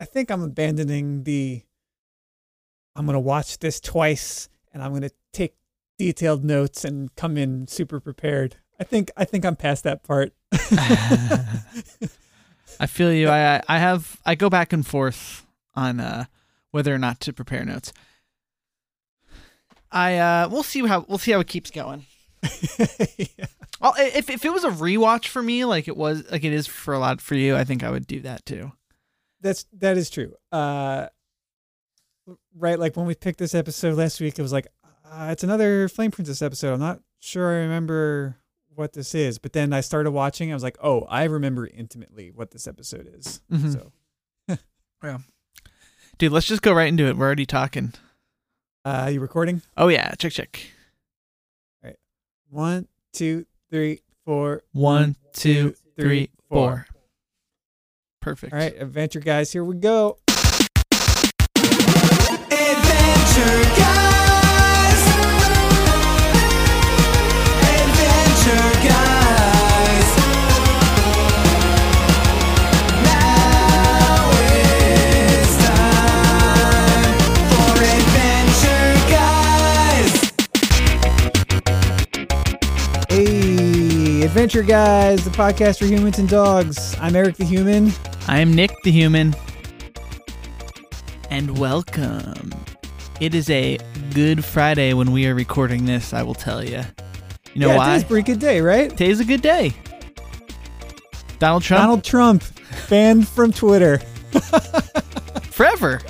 I think I'm abandoning the. I'm gonna watch this twice, and I'm gonna take detailed notes and come in super prepared. I think I think I'm past that part. I feel you. I I have I go back and forth on uh, whether or not to prepare notes. I uh, we'll see how we'll see how it keeps going. yeah. Well, if if it was a rewatch for me, like it was, like it is for a lot for you, I think I would do that too. That's that is true. Uh, right, like when we picked this episode last week, it was like uh, it's another Flame Princess episode. I'm not sure I remember what this is, but then I started watching. I was like, oh, I remember intimately what this episode is. Mhm. So, yeah, Dude, let's just go right into it. We're already talking. uh, you recording? Oh yeah, check check. One, two, three, four. One, two, three, four. Perfect. All right, adventure guys, here we go. Adventure guys, the podcast for humans and dogs. I'm Eric the Human. I'm Nick the Human. And welcome. It is a good Friday when we are recording this, I will tell you. You know yeah, why? Today's a pretty good day, right? Today's a good day. Donald Trump Donald Trump banned from Twitter. forever.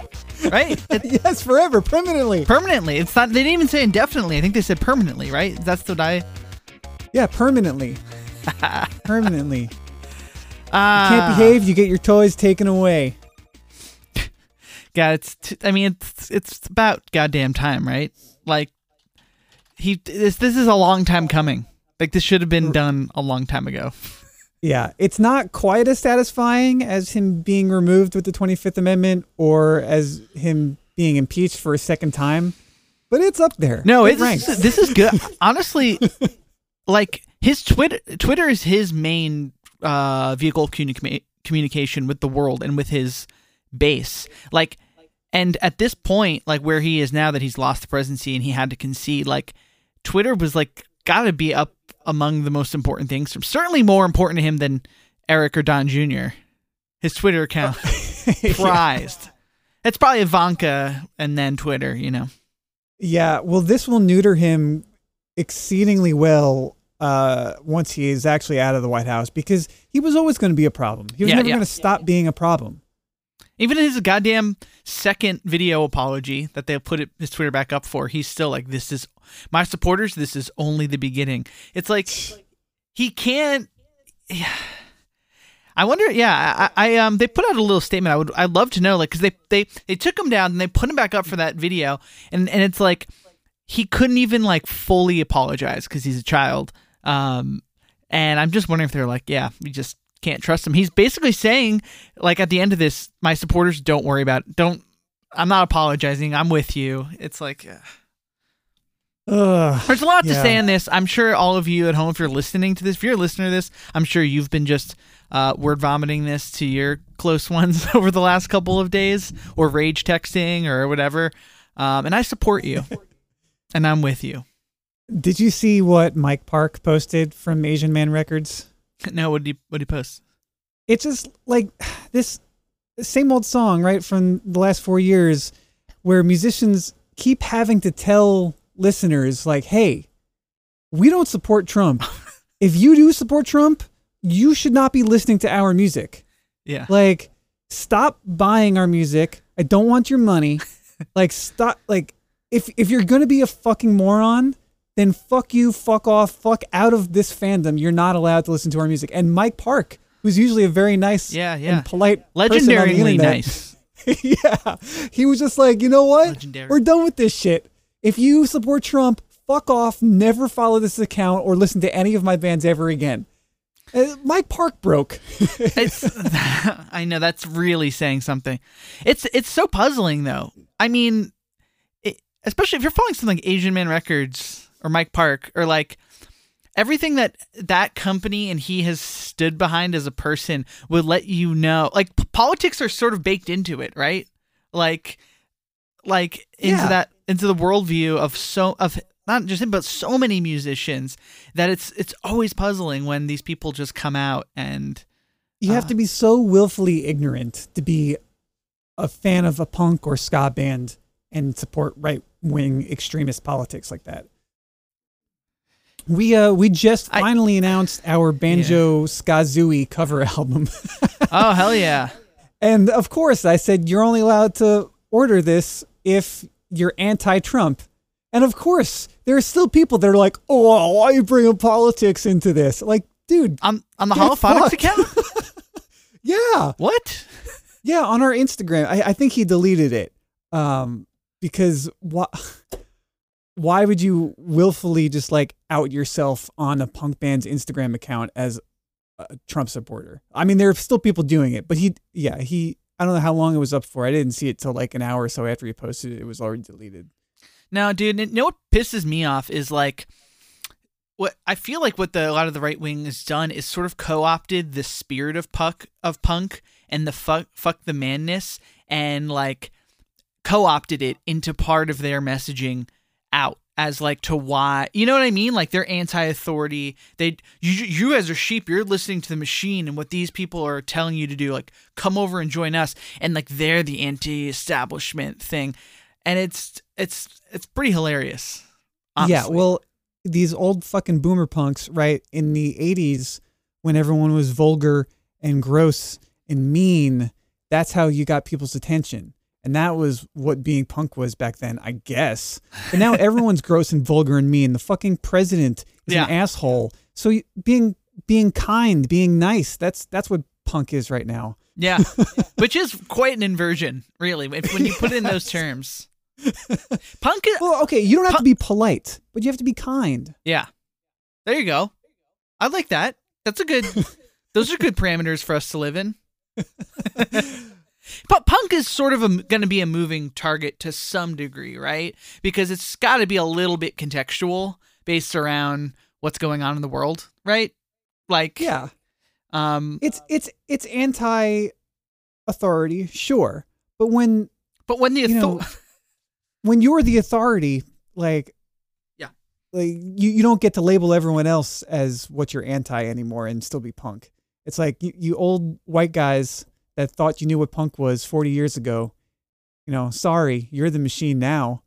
Right? Yes, forever, permanently. permanently. It's not they didn't even say indefinitely. I think they said permanently, right? That's what I Yeah, permanently. permanently. uh, Can't behave, you get your toys taken away. Yeah, it's. T- I mean, it's it's about goddamn time, right? Like, he this this is a long time coming. Like this should have been done a long time ago. Yeah, it's not quite as satisfying as him being removed with the 25th Amendment or as him being impeached for a second time, but it's up there. No, it it's ranks. this is good. Honestly, like his Twitter Twitter is his main uh, vehicle of communi- communication with the world and with his base. Like, and at this point, like where he is now, that he's lost the presidency and he had to concede, like Twitter was like got to be up among the most important things. Certainly more important to him than Eric or Don Jr. His Twitter account prized. It's probably Ivanka and then Twitter. You know. Yeah, well, this will neuter him exceedingly well uh, once he is actually out of the White House because he was always going to be a problem. He was Yeah, never yeah. going to stop being a problem. Even in his goddamn second video apology that they put it, his Twitter back up for, he's still like, "This is my supporters. This is only the beginning." It's like he can't. Yeah. I wonder. Yeah, I, I um, they put out a little statement. I would, I'd love to know, like, because they they they took him down and they put him back up for that video, and and it's like he couldn't even like fully apologize because he's a child. Um, and I'm just wondering if they're like, yeah, we just can't trust him. He's basically saying, like, at the end of this, my supporters don't worry about, don't. I'm not apologizing. I'm with you. It's like. uh, Ugh. there's a lot to Yeah. say in this. I'm sure all of you at home, if you're listening to this, if you're a listener to this, I'm sure you've been just uh, word vomiting this to your close ones over the last couple of days, or rage texting, or whatever. Um, and I support you, and I'm with you. Did you see what Mike Park posted from Asian Man Records? No, what do you what do you post? It's just like this same old song, right, from the last four years, where musicians keep having to tell listeners, like, hey, we don't support Trump. if you do support Trump, you should not be listening to our music. Yeah, Like, stop buying our music. I don't want your money. like, stop. Like, if if you're gonna be a fucking moron, then fuck you, fuck off, fuck out of this fandom. You're not allowed to listen to our music. And Mike Park, who's usually a very nice, Yeah, yeah. and polite, person on the legendarily nice. yeah, he was just like, you know what? Legendary. We're done with this shit. If you support Trump, fuck off. Never follow this account or listen to any of my bands ever again. Uh, Mike Park broke. It's I know that's really saying something. It's it's so puzzling though. I mean, it, especially if you're following something like Asian Man Records or Mike Park or like everything that that company and he has stood behind as a person would let you know. Like p- politics are sort of baked into it, right? Like, like into Yeah. that into the worldview of so of not just him, but so many musicians that it's it's always puzzling when these people just come out and You have Uh. to be so willfully ignorant to be a fan of a punk or ska band and support right wing extremist politics like that. We uh we just I- finally announced our Banjo Skazooie cover album. oh hell yeah, and of course I said you're only allowed to order this if you're anti-Trump. And of course, there are still people that are like, "Oh, why are you bringing politics into this?" Like, dude, on on the holophonics account. yeah. what? Yeah, on our Instagram, I, I think he deleted it. Um, because why? Why would you willfully just like out yourself on a punk band's Instagram account as a Trump supporter? I mean, there are still people doing it, but he, yeah, he. I don't know how long it was up for. I didn't see it till like an hour or so after he posted it. It was already deleted. No, dude. You know what pisses me off is like what I feel like what the a lot of the right wing has done is sort of co-opted the spirit of puck of punk and the fuck fuck the manness and like co-opted it into part of their messaging out as like to why you know what I mean? Like they're anti-authority. They you you guys are sheep. You're listening to the machine and what these people are telling you to do. Like come over and join us. And like they're the anti-establishment thing. And it's it's it's pretty hilarious Yeah, well, these old fucking boomer punks, right? In the 80s, when everyone was vulgar and gross and mean, that's how you got people's attention. And that was what being punk was back then, I guess. But now everyone's gross and vulgar and mean. The fucking president is Yeah. an asshole. So being being kind, being nice, that's that's what punk is right now. Yeah, which is quite an inversion, really, when you put it in those terms. Punk, is, Well, okay, you don't have to be polite, but you have to be kind. yeah. There you go. I like that. That's a good. those are good parameters for us to live in. But punk is sort of going to be a moving target to some degree, right? Because it's got to be a little bit contextual based around what's going on in the world, right? Like, Yeah. Um, It's it's it's anti authority, sure. But when but when the you know, when you're the authority, like Yeah. like you, you don't get to label everyone else as what you're anti anymore and still be punk. It's like you, you old white guys that thought you knew what punk was 40 years ago. You know, sorry, you're the machine now.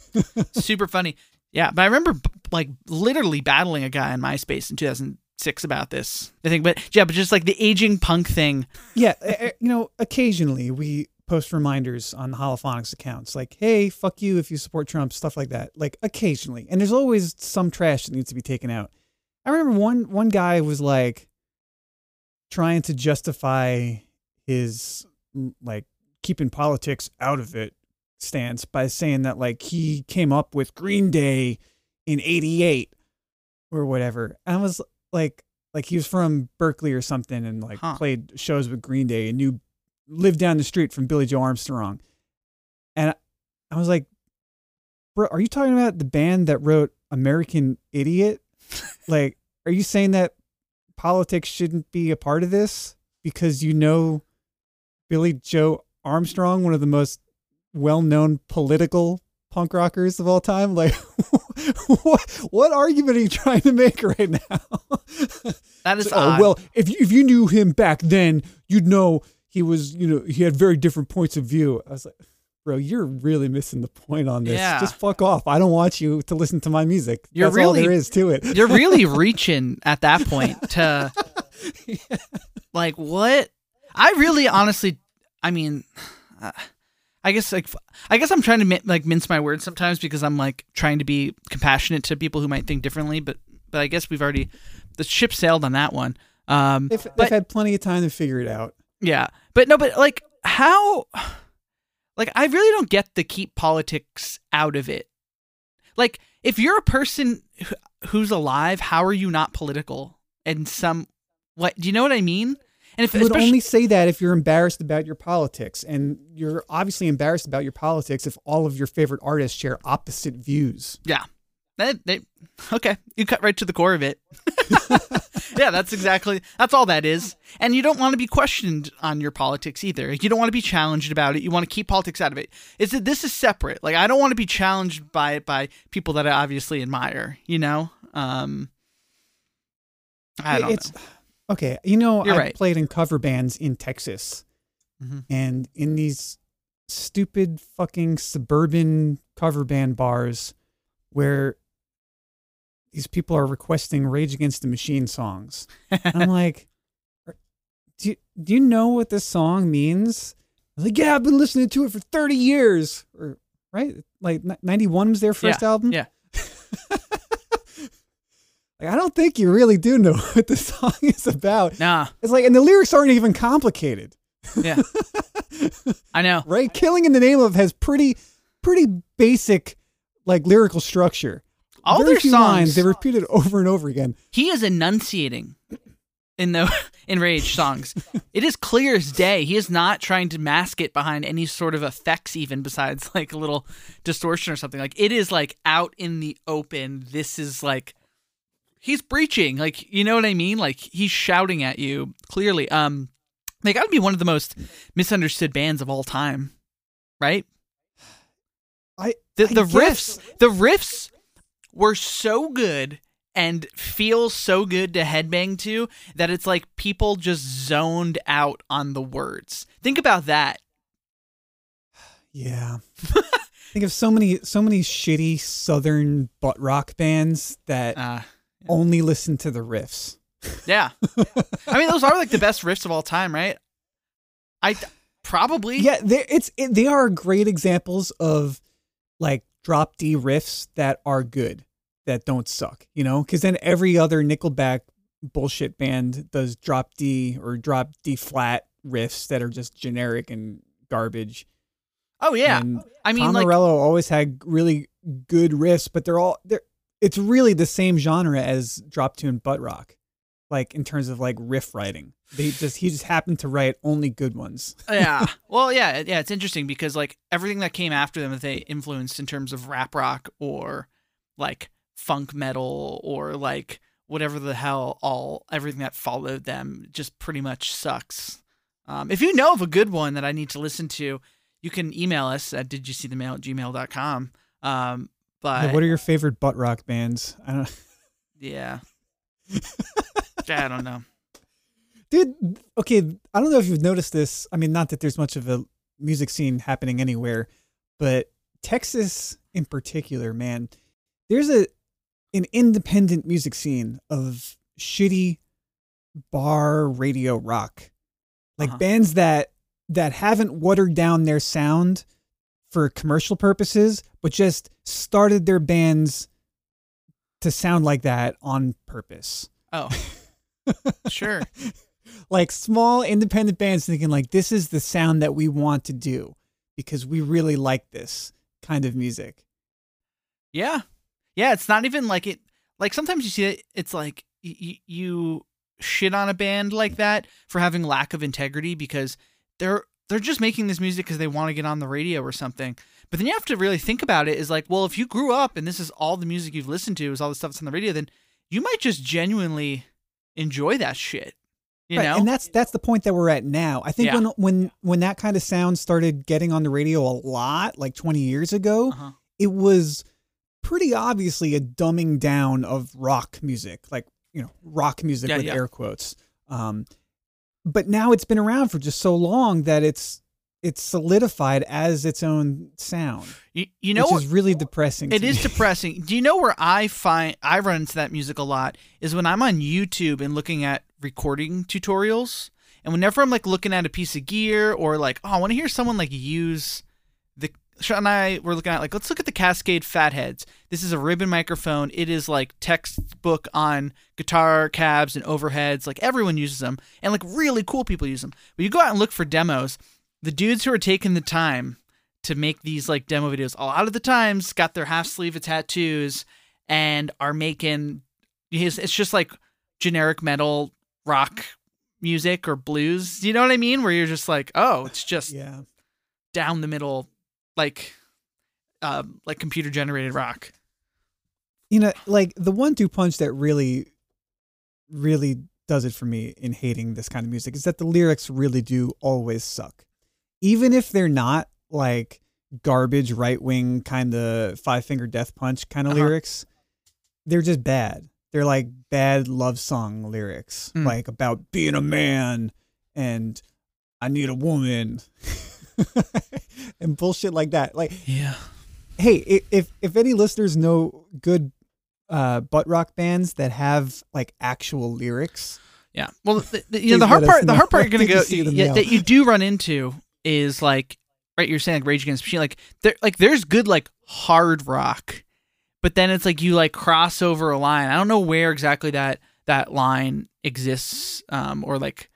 super funny. Yeah, but I remember like literally battling a guy on MySpace in 2006 about this. I think, but yeah, but just like the aging punk thing. Yeah, you know, occasionally we post reminders on the holophonics accounts like, "Hey, fuck you if you support Trump," stuff like that. Like occasionally, and there's always some trash that needs to be taken out. I remember one one guy was like trying to justify his mm, like keeping politics out of it stance by saying that like he came up with Green Day in 88 or whatever. And I was like like he was from Berkeley or something and like Huh. played shows with Green Day and knew lived down the street from Billie Joe Armstrong. And I was like, "Bro, are you talking about the band that wrote American Idiot? like, are you saying that politics shouldn't be a part of this because you know Billie Joe Armstrong, one of the most well-known political punk rockers of all time? Like, what what argument are you trying to make right now? That is It's like, oh, odd. oh well, if you, if you knew him back then, you'd know he was, you know, he had very different points of view. I was like, bro, you're really missing the point on this. Yeah. Just fuck off. I don't want you to listen to my music. You're That's all there is to it. You're really reaching at that point to like what? I really honestly, I mean, uh, I guess like I guess I'm trying to like mince my words sometimes because I'm like trying to be compassionate to people who might think differently, but but I guess we've already the ship sailed on that one. Um, They've, but- they've had plenty of time to figure it out. Yeah. But no, but like how like I really don't get the keep politics out of it. Like if you're a person who's alive, how are you not political? And some what do you know what I mean? And if You would only say that if you're embarrassed about your politics, and you're obviously embarrassed about your politics if all of your favorite artists share opposite views. yeah. That, they, okay, you cut right to the core of it. yeah, that's exactly that's all that is. And you don't want to be questioned on your politics either. You don't want to be challenged about it. You want to keep politics out of it. Is that this is separate? Like I don't want to be challenged by it by people that I obviously admire. You know, um, I don't it's know. Okay. You know, You're I right. played in cover bands in Texas, Mhm. and in these stupid fucking suburban cover band bars where these people are requesting Rage Against the Machine songs. And I'm like, do you, do you know what this song means? I was like, yeah, I've been listening to it for 30 years. Or, right? Like, 91 was their first Yeah, album? yeah. Like, I don't think you really do know what the song is about. Nah, It's like, and the lyrics aren't even complicated, yeah, I know. right? Killing in the Name of has pretty, pretty basic, like lyrical structure. All Very their few songs, lines, they repeat it over and over again. he is enunciating in the in rage songs it is clear as day he is not trying to mask it behind any sort of effects even besides like a little distortion or something like it is like out in the open this is like he's breaching. Like you know what i mean? Like he's shouting at you clearly. Um they gotta be one of the most misunderstood bands of all time right? I, the, I the guess- riffs the riffs were so good and feel so good to headbang to that it's like people just zoned out on the words. Think about that. Yeah. Think of so many so many shitty southern butt rock bands that uh, only listen to the riffs. yeah i mean those are like the best riffs of all time right i probably Yeah, they it's it, they are great examples of like drop D riffs that are good, that don't suck, you know? Cuz then every other Nickelback bullshit band does drop D or drop D flat riffs that are just generic and garbage. oh yeah And i mean Tom like Morello always had really good riffs, but they're all they're it's really the same genre as drop tune butt rock. Like in terms of like riff writing. They just he just happened to write only good ones. yeah. Well, yeah, yeah. It's interesting because like everything that came after them that they influenced in terms of rap rock or like funk metal or like whatever the hell all everything that followed them just pretty much sucks. Um, if you know of a good one that I need to listen to, you can email us at did you see the mail at gmail.com. Um, but Yeah, what are your favorite butt rock bands? I don't yeah. I don't know. Dude, okay, I don't know if you've noticed this. I mean, not that there's much of a music scene happening anywhere, but Texas in particular, man, there's a an independent music scene of shitty bar radio rock. Like Uh-huh. bands that that haven't watered down their sound for commercial purposes, but just started their bands to sound like that on purpose Oh. sure. like small independent bands thinking like this is the sound that we want to do because we really like this kind of music. Yeah. Yeah, it's not even like it like sometimes you see it it's like y- you shit on a band like that for having lack of integrity because they're they're just making this music because they want to get on the radio or something. But then you have to really think about it is like, well, if you grew up and this is all the music you've listened to is all the stuff that's on the radio, then you might just genuinely enjoy that shit. You Right, know? And that's that's the point that we're at now. I think Yeah. when when when that kind of sound started getting on the radio a lot, like 20 years ago, uh-huh. it was pretty obviously a dumbing down of rock music, like you know, rock music Yeah, with yeah. air quotes. Um, but now it's been around for just so long that it's it's solidified as its own sound, You, you know which is really depressing. It is me. depressing. Do you know where I find I run into that music a lot is when I'm on YouTube and looking at recording tutorials. And whenever I'm like looking at a piece of gear or like, oh, I want to hear someone like use Sean and I were looking at like, let's look at the Cascade Fatheads. This is a ribbon microphone. It is like textbook on guitar cabs and overheads. Like everyone uses them, and like really cool people use them. But you go out and look for demos. The dudes who are taking the time to make these like demo videos a lot of the times got their half sleeve of tattoos and are making it's just like generic metal rock music or blues you know what i mean where you're just like oh it's just yeah. down the middle like um like computer generated rock you know, like the one-two punch that really, really does it for me in hating this kind of music is that the lyrics really do always suck, even if they're not like garbage right-wing kind of five-finger death punch kind of Uh-huh. lyrics. They're just bad. They're like bad love song lyrics, Mm. like about being a man and I need a woman. and bullshit like that. Like Yeah. hey, if if any listeners know good uh, butt rock bands that have like actual lyrics, Yeah. Well, the, the, you know, the hard part, the hard part you're gonna you go yeah, that you do run into is like, right? You're saying like Rage Against Machine, like there, like there's good like hard rock, but then it's like you like cross over a line. I don't know where exactly that that line exists, um, or like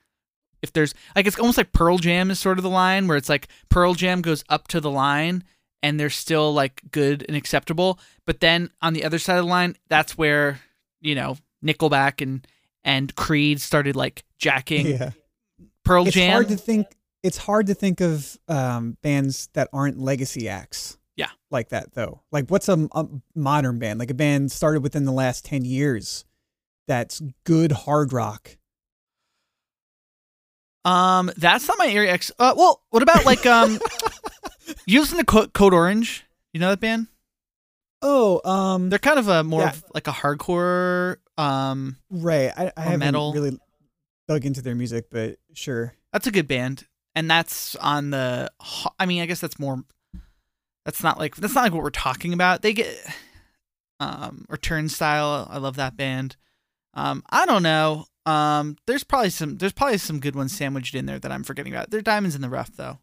if there's like it's almost like Pearl Jam is sort of the line where it's like Pearl Jam goes up to the line and they're still like good and acceptable, but then on the other side of the line, that's where you know Nickelback and and Creed started like jacking yeah, Pearl it's Jam. hard to think. It's hard to think of um, bands that aren't legacy acts. Yeah. like that though. Like what's a, a modern band? Like a band started within the last ten years that's good hard rock. Um, that's not my area. X. Uh, well, what about like um, you listen to Co- Code Orange? You know that band? Oh, um, They're kind of a more Yeah. of like a hardcore. Um, right. I, I haven't metal. really dug into their music, but sure. that's a good band, and that's on the. I mean, I guess that's more. That's not like that's not like what we're talking about. They get, um, or Turnstile. I love that band. Um, I don't know. Um, there's probably some there's probably some good ones sandwiched in there that I'm forgetting about. They're diamonds in the rough though.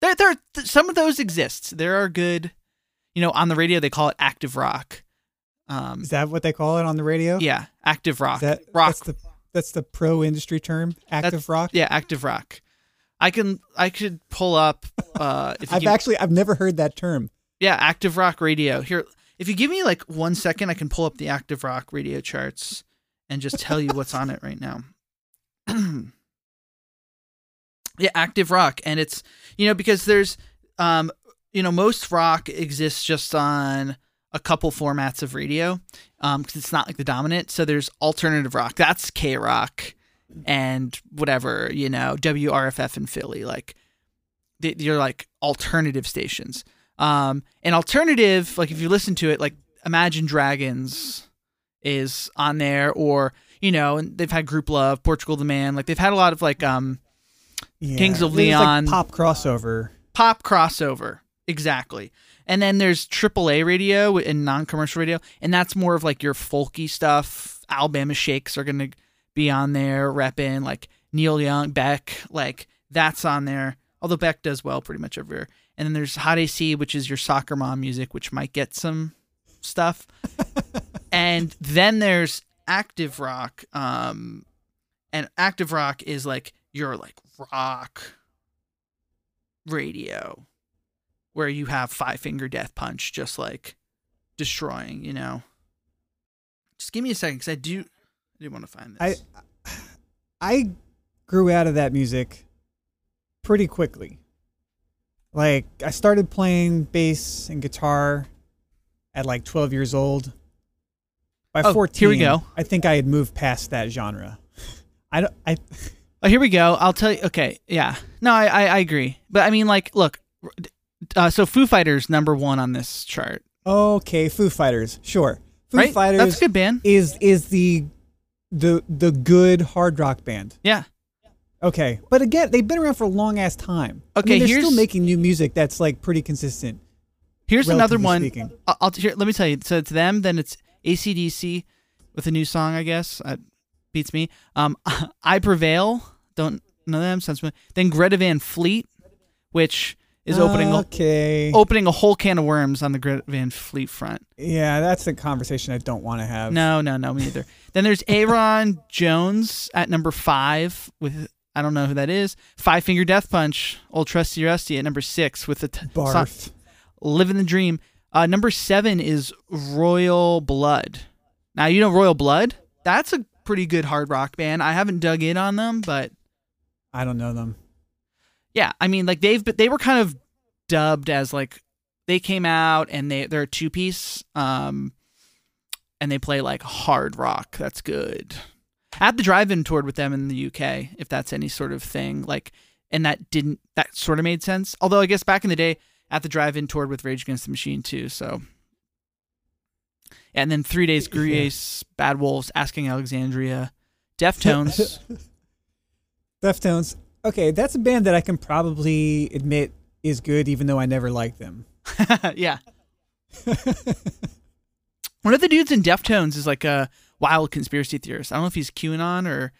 There, there, th- some of those exist. There are good, you know, on the radio they call it active rock. Um, Is that what they call it on the radio? yeah, active rock. Is that rock. That's the that's the pro industry term. Active rock. Yeah, active rock. I can I could pull up uh if you I've give- actually I've never heard that term. yeah, active rock radio. Here if you give me like 1 second I can pull up the active rock radio charts and just tell you what's on it right now. yeah, active rock and it's you know because there's um you know most rock exists just on a couple formats of radio um cuz it's not like the dominant so there's alternative rock that's K rock and whatever you know WRFF in Philly like they- you're like alternative stations um and alternative like if you listen to it like Imagine Dragons is on there or you know and they've had Grouplove Portugal the Man like they've had a lot of like um Yeah. Kings of There's, like, Leon. pop crossover. pop crossover exactly and then there's AAA radio and non-commercial radio and that's more of like your folky stuff alabama shakes are gonna be on there repping like neil young beck like that's on there although beck does well pretty much everywhere and then there's hot ac which is your soccer mom music which might get some stuff and then there's active rock um and active rock is like your like rock radio where you have five finger death punch just like destroying you know just give me a second because i do i do want to find this. I I grew out of that music pretty quickly. Like I started playing bass and guitar at like 12 years old. By Oh, 14, here we go. I think I had moved past that genre. I don't I oh here we go i'll tell you okay yeah no i i, I agree but i mean like look uh, so foo fighters number one on this chart Okay, Foo Fighters. Sure. Foo right Fighters that's a good band is is the the the good hard rock band. yeah Okay, but again, they've been around for a long ass time. I Okay, mean, they're still making new music that's like pretty consistent. Here's another one. I'll, I'll here. Let me tell you. So it's them. Then it's ACDC with a new song. I guess uh, beats me. Um, I prevail. Don't know them. Sounds familiar. Then Greta Van Fleet, which is opening a, opening a whole can of worms on the Greta Van Fleet front. Yeah, that's a conversation I don't want to have. No, no, no, me neither. then there's Ayron Jones at number five with. I don't know who that is. Five Finger Death Punch, Old Trusty Rusty at number six with the t- song- Barf. Living the Dream. Uh, number seven is Royal Blood. Now you know Royal Blood. That's a pretty good hard rock band. I haven't dug in on them, but I don't know them. yeah, I mean, like they've they were kind of dubbed as like they came out and they they're a two piece. Um, and they play like hard rock. That's good. At the drive-in toured with them in the UK, if that's any sort of thing. Like, and that didn't that sort of made sense. Although I guess back in the day, at the drive-in toured with Rage Against the Machine too. So, and then Three Days Grace, Bad Wolves, Asking Alexandria, Deftones. Deftones. Okay, that's a band that I can probably admit is good, even though I never liked them. yeah. One of the dudes in Deftones is like a wild conspiracy theorist. I don't know if he's QAnon or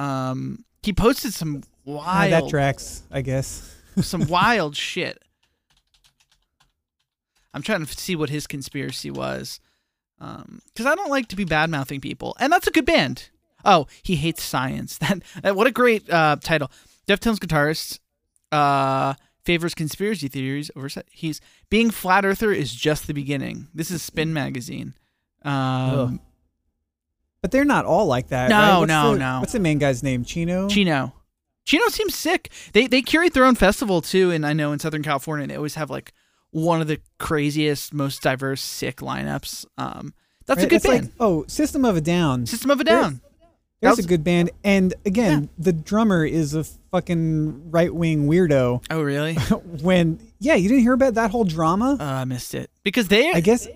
um he posted some Ah, wild that tracks, I guess. some wild shit. I'm trying to see what his conspiracy was. Um cuz I don't like to be bad-mouthing people. And that's a good band. Oh, he hates science. That, that what a great uh title. Deftones guitarist uh favors conspiracy theories over he's being flat earther is just the beginning. This is Spin magazine. Um But they're not all like that. No, right? No, the- no. What's the main guy's name? Chino. Chino. Chino seems sick. They they curate their own festival too, and I know in Southern California they always have like one of the craziest, most diverse, sick lineups. Um, that's a good It's band. Like, oh, System of a Down. System of a Down. There's was- a good band, and again, the drummer is a fucking right wing weirdo. Oh really? when yeah, you didn't hear about that whole drama. uh, I missed it because they. I guess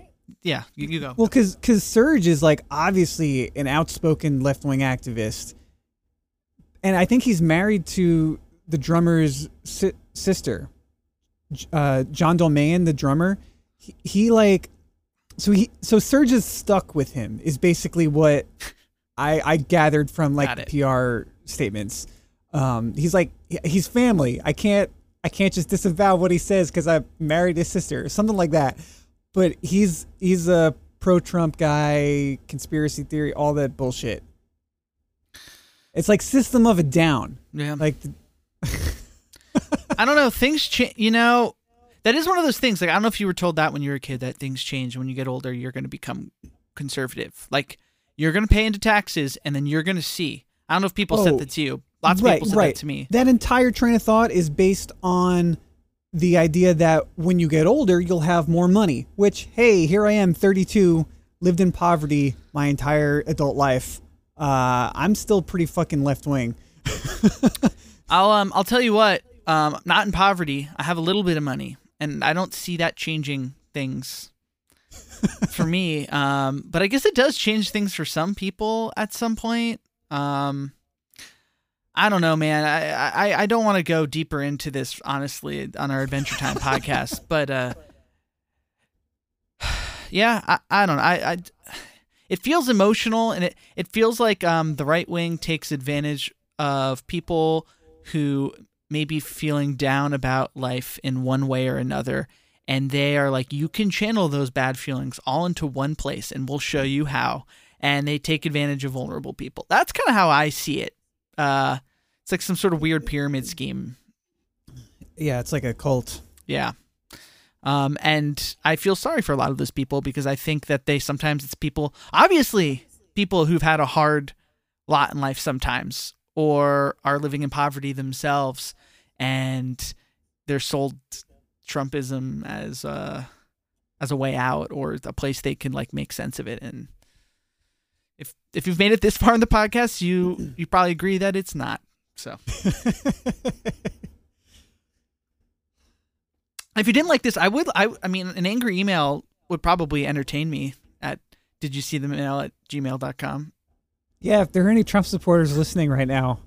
yeah, you, you go. well, because because Serj is like obviously an outspoken left wing activist, and I think he's married to the drummer's si- sister, uh, John Dolmayan, the drummer. He, he like so he so Serj is stuck with him is basically what I I gathered from like the PR statements. Um, he's like he's family. I can't I can't just disavow what he says because I married his sister, something like that. But he's he's a pro Trump guy, conspiracy theory, all that bullshit. It's like System of a Down. yeah. Like the, I don't know. Things change. You know, that is one of those things. Like I don't know if you were told that when you were a kid that things change when you get older. You're going to become conservative. Like you're going to pay into taxes, and then you're going to see. I don't know if people Oh, said that to you. Lots of right, people said right. that to me. That entire train of thought is based on the idea that when you get older, you'll have more money. Which, hey, here I am, 32, lived in poverty my entire adult life. Uh, I'm still pretty fucking left wing. I'll um I'll tell you what. Um, not in poverty. I have a little bit of money, and I don't see that changing things for me. Um, but I guess it does change things for some people at some point. Um, I don't know, man. I I, I don't want to go deeper into this honestly on our Adventure Time podcast, but uh, yeah, I, I don't know. I, I it feels emotional, and it it feels like um the right wing takes advantage of people who may be feeling down about life in one way or another. And they are like you can channel those bad feelings all into one place and we'll show you how. And they take advantage of vulnerable people. That's kind of how i see it. Uh it's like some sort of weird pyramid scheme. Yeah, it's like a cult. yeah. Um and i feel sorry for a lot of those people because i think that they sometimes it's people obviously people who've had a hard lot in life sometimes or are living in poverty themselves and they're sold trumpism as a as a way out or a place they can like make sense of it. And if if you've made it this far in the podcast you you probably agree that it's not so. If you didn't like this i would i i mean an angry email would probably entertain me at did you see the mail at gmail.com Yeah, if there are any Trump supporters listening right now,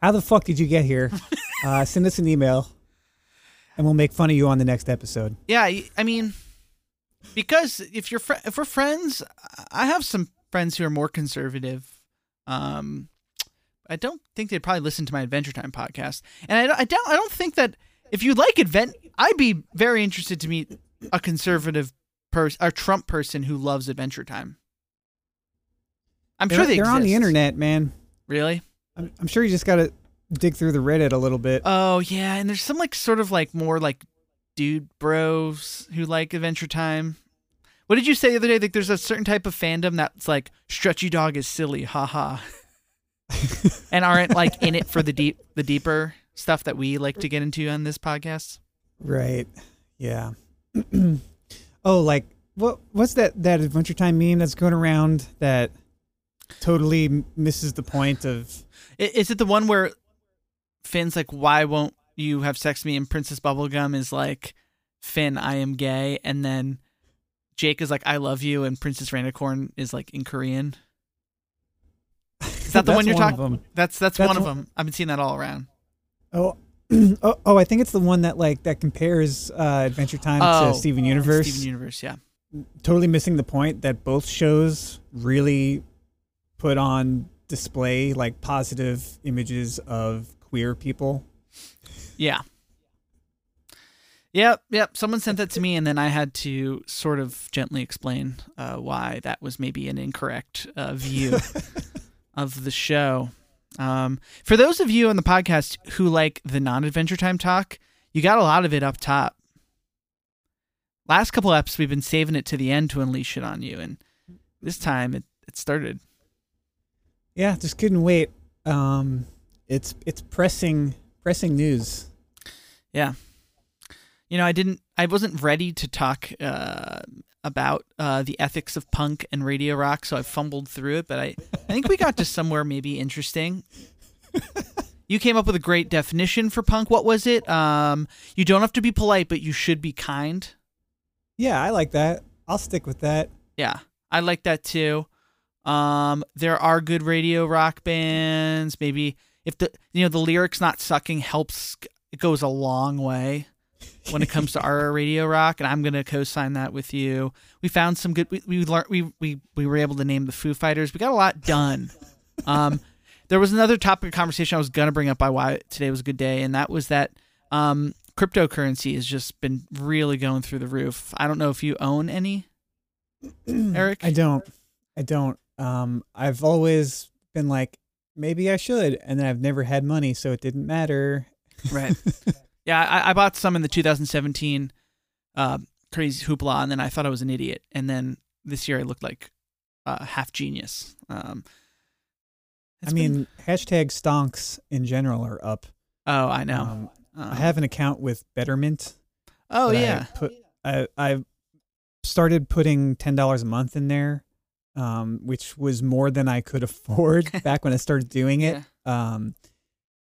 how the fuck did you get here? uh, send us an email, and we'll make fun of you on the next episode. Yeah, I mean, because if you're fr- if we're friends, I have some friends who are more conservative. Um, I don't think they'd probably listen to my Adventure Time podcast, and I, don't- I don't I don't think that if you like advent, I'd be very interested to meet a conservative person, a Trump person who loves Adventure Time. I'm They're, sure they they're on the internet, man. Really? I'm, I'm sure you just got to dig through the Reddit a little bit. Oh yeah, and there's some like sort of like more like dude bros who like Adventure Time. What did you say the other day? Like there's a certain type of fandom that's like stretchy dog is silly, haha, and aren't like in it for the deep the deeper stuff that we like to get into on this podcast. Right. Yeah. oh, like what what's that that Adventure Time meme that's going around that totally misses the point of Is it the one where Finn's like, "Why won't you have sex with me?" and Princess Bubblegum is like, "Finn, I am gay," and then Jake is like, "I love you," and Princess Rainicorn is like in Korean. Is that the one you're one talking? That's that's, That's one of them. I've been seeing that all around. Oh, oh, oh, I think it's the one that like that compares uh, Adventure Time Oh, to Steven Universe. Steven Universe, yeah. totally missing the point that both shows really put on display like positive images of queer people. Yeah. Yep, yep. Someone sent that to me, and then I had to sort of gently explain uh, why that was maybe an incorrect uh, view of the show. Um, for those of you on the podcast who like the non-adventure time talk, you got a lot of it up top. Last couple eps, we've been saving it to the end to unleash it on you, and this time it, it started. Yeah, just couldn't wait. Um, it's it's pressing pressing news. Yeah. You know, I didn't I wasn't ready to talk uh, about uh, the ethics of punk and radio rock, so I fumbled through it, but I, I think we got to somewhere maybe interesting. You came up with a great definition for punk. What was it? Um, you don't have to be polite, but you should be kind. Yeah, I like that. I'll stick with that. Yeah, I like that too. Um, there are good radio rock bands. Maybe if the you know the lyrics not sucking helps, it goes a long way when it comes to our radio rock, and I'm gonna co-sign that with you. We found some good. We we learned we we we were able to name the Foo Fighters. We got a lot done. Um, there was another topic of conversation I was gonna bring up by why today was a good day, and that was that um cryptocurrency has just been really going through the roof. I don't know if you own any, Eric. I don't. I don't. Um, I've always been like, maybe I should, and then I've never had money, so it didn't matter. Right. yeah, I, I bought some in the 2017 uh, crazy hoopla, and then I thought I was an idiot, and then this year I looked like uh, half genius. Um, I been- mean, hashtag stonks in general are up. oh, I know. Um, Um, I have an account with Betterment. Oh that I yeah. put I I started putting ten dollars a month in there, um, which was more than I could afford back when I started doing it. Yeah. Um,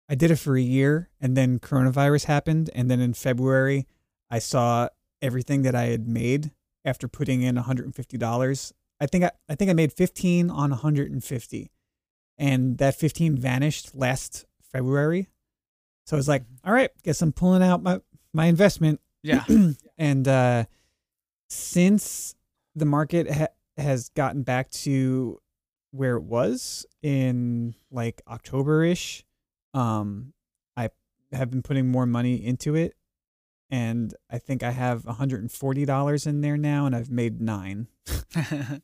I did it for a year, and then coronavirus happened, and then in February, I saw everything that I had made after putting in one hundred and fifty dollars. I think I, I think I made fifteen on one hundred and fifty, and that fifteen vanished last February. So I was like, all right, guess I'm pulling out my my investment Yeah. and uh, since the market ha- has gotten back to where it was in like October ish, um, I have been putting more money into it, and I think I have $140 in there now, and I've made nine.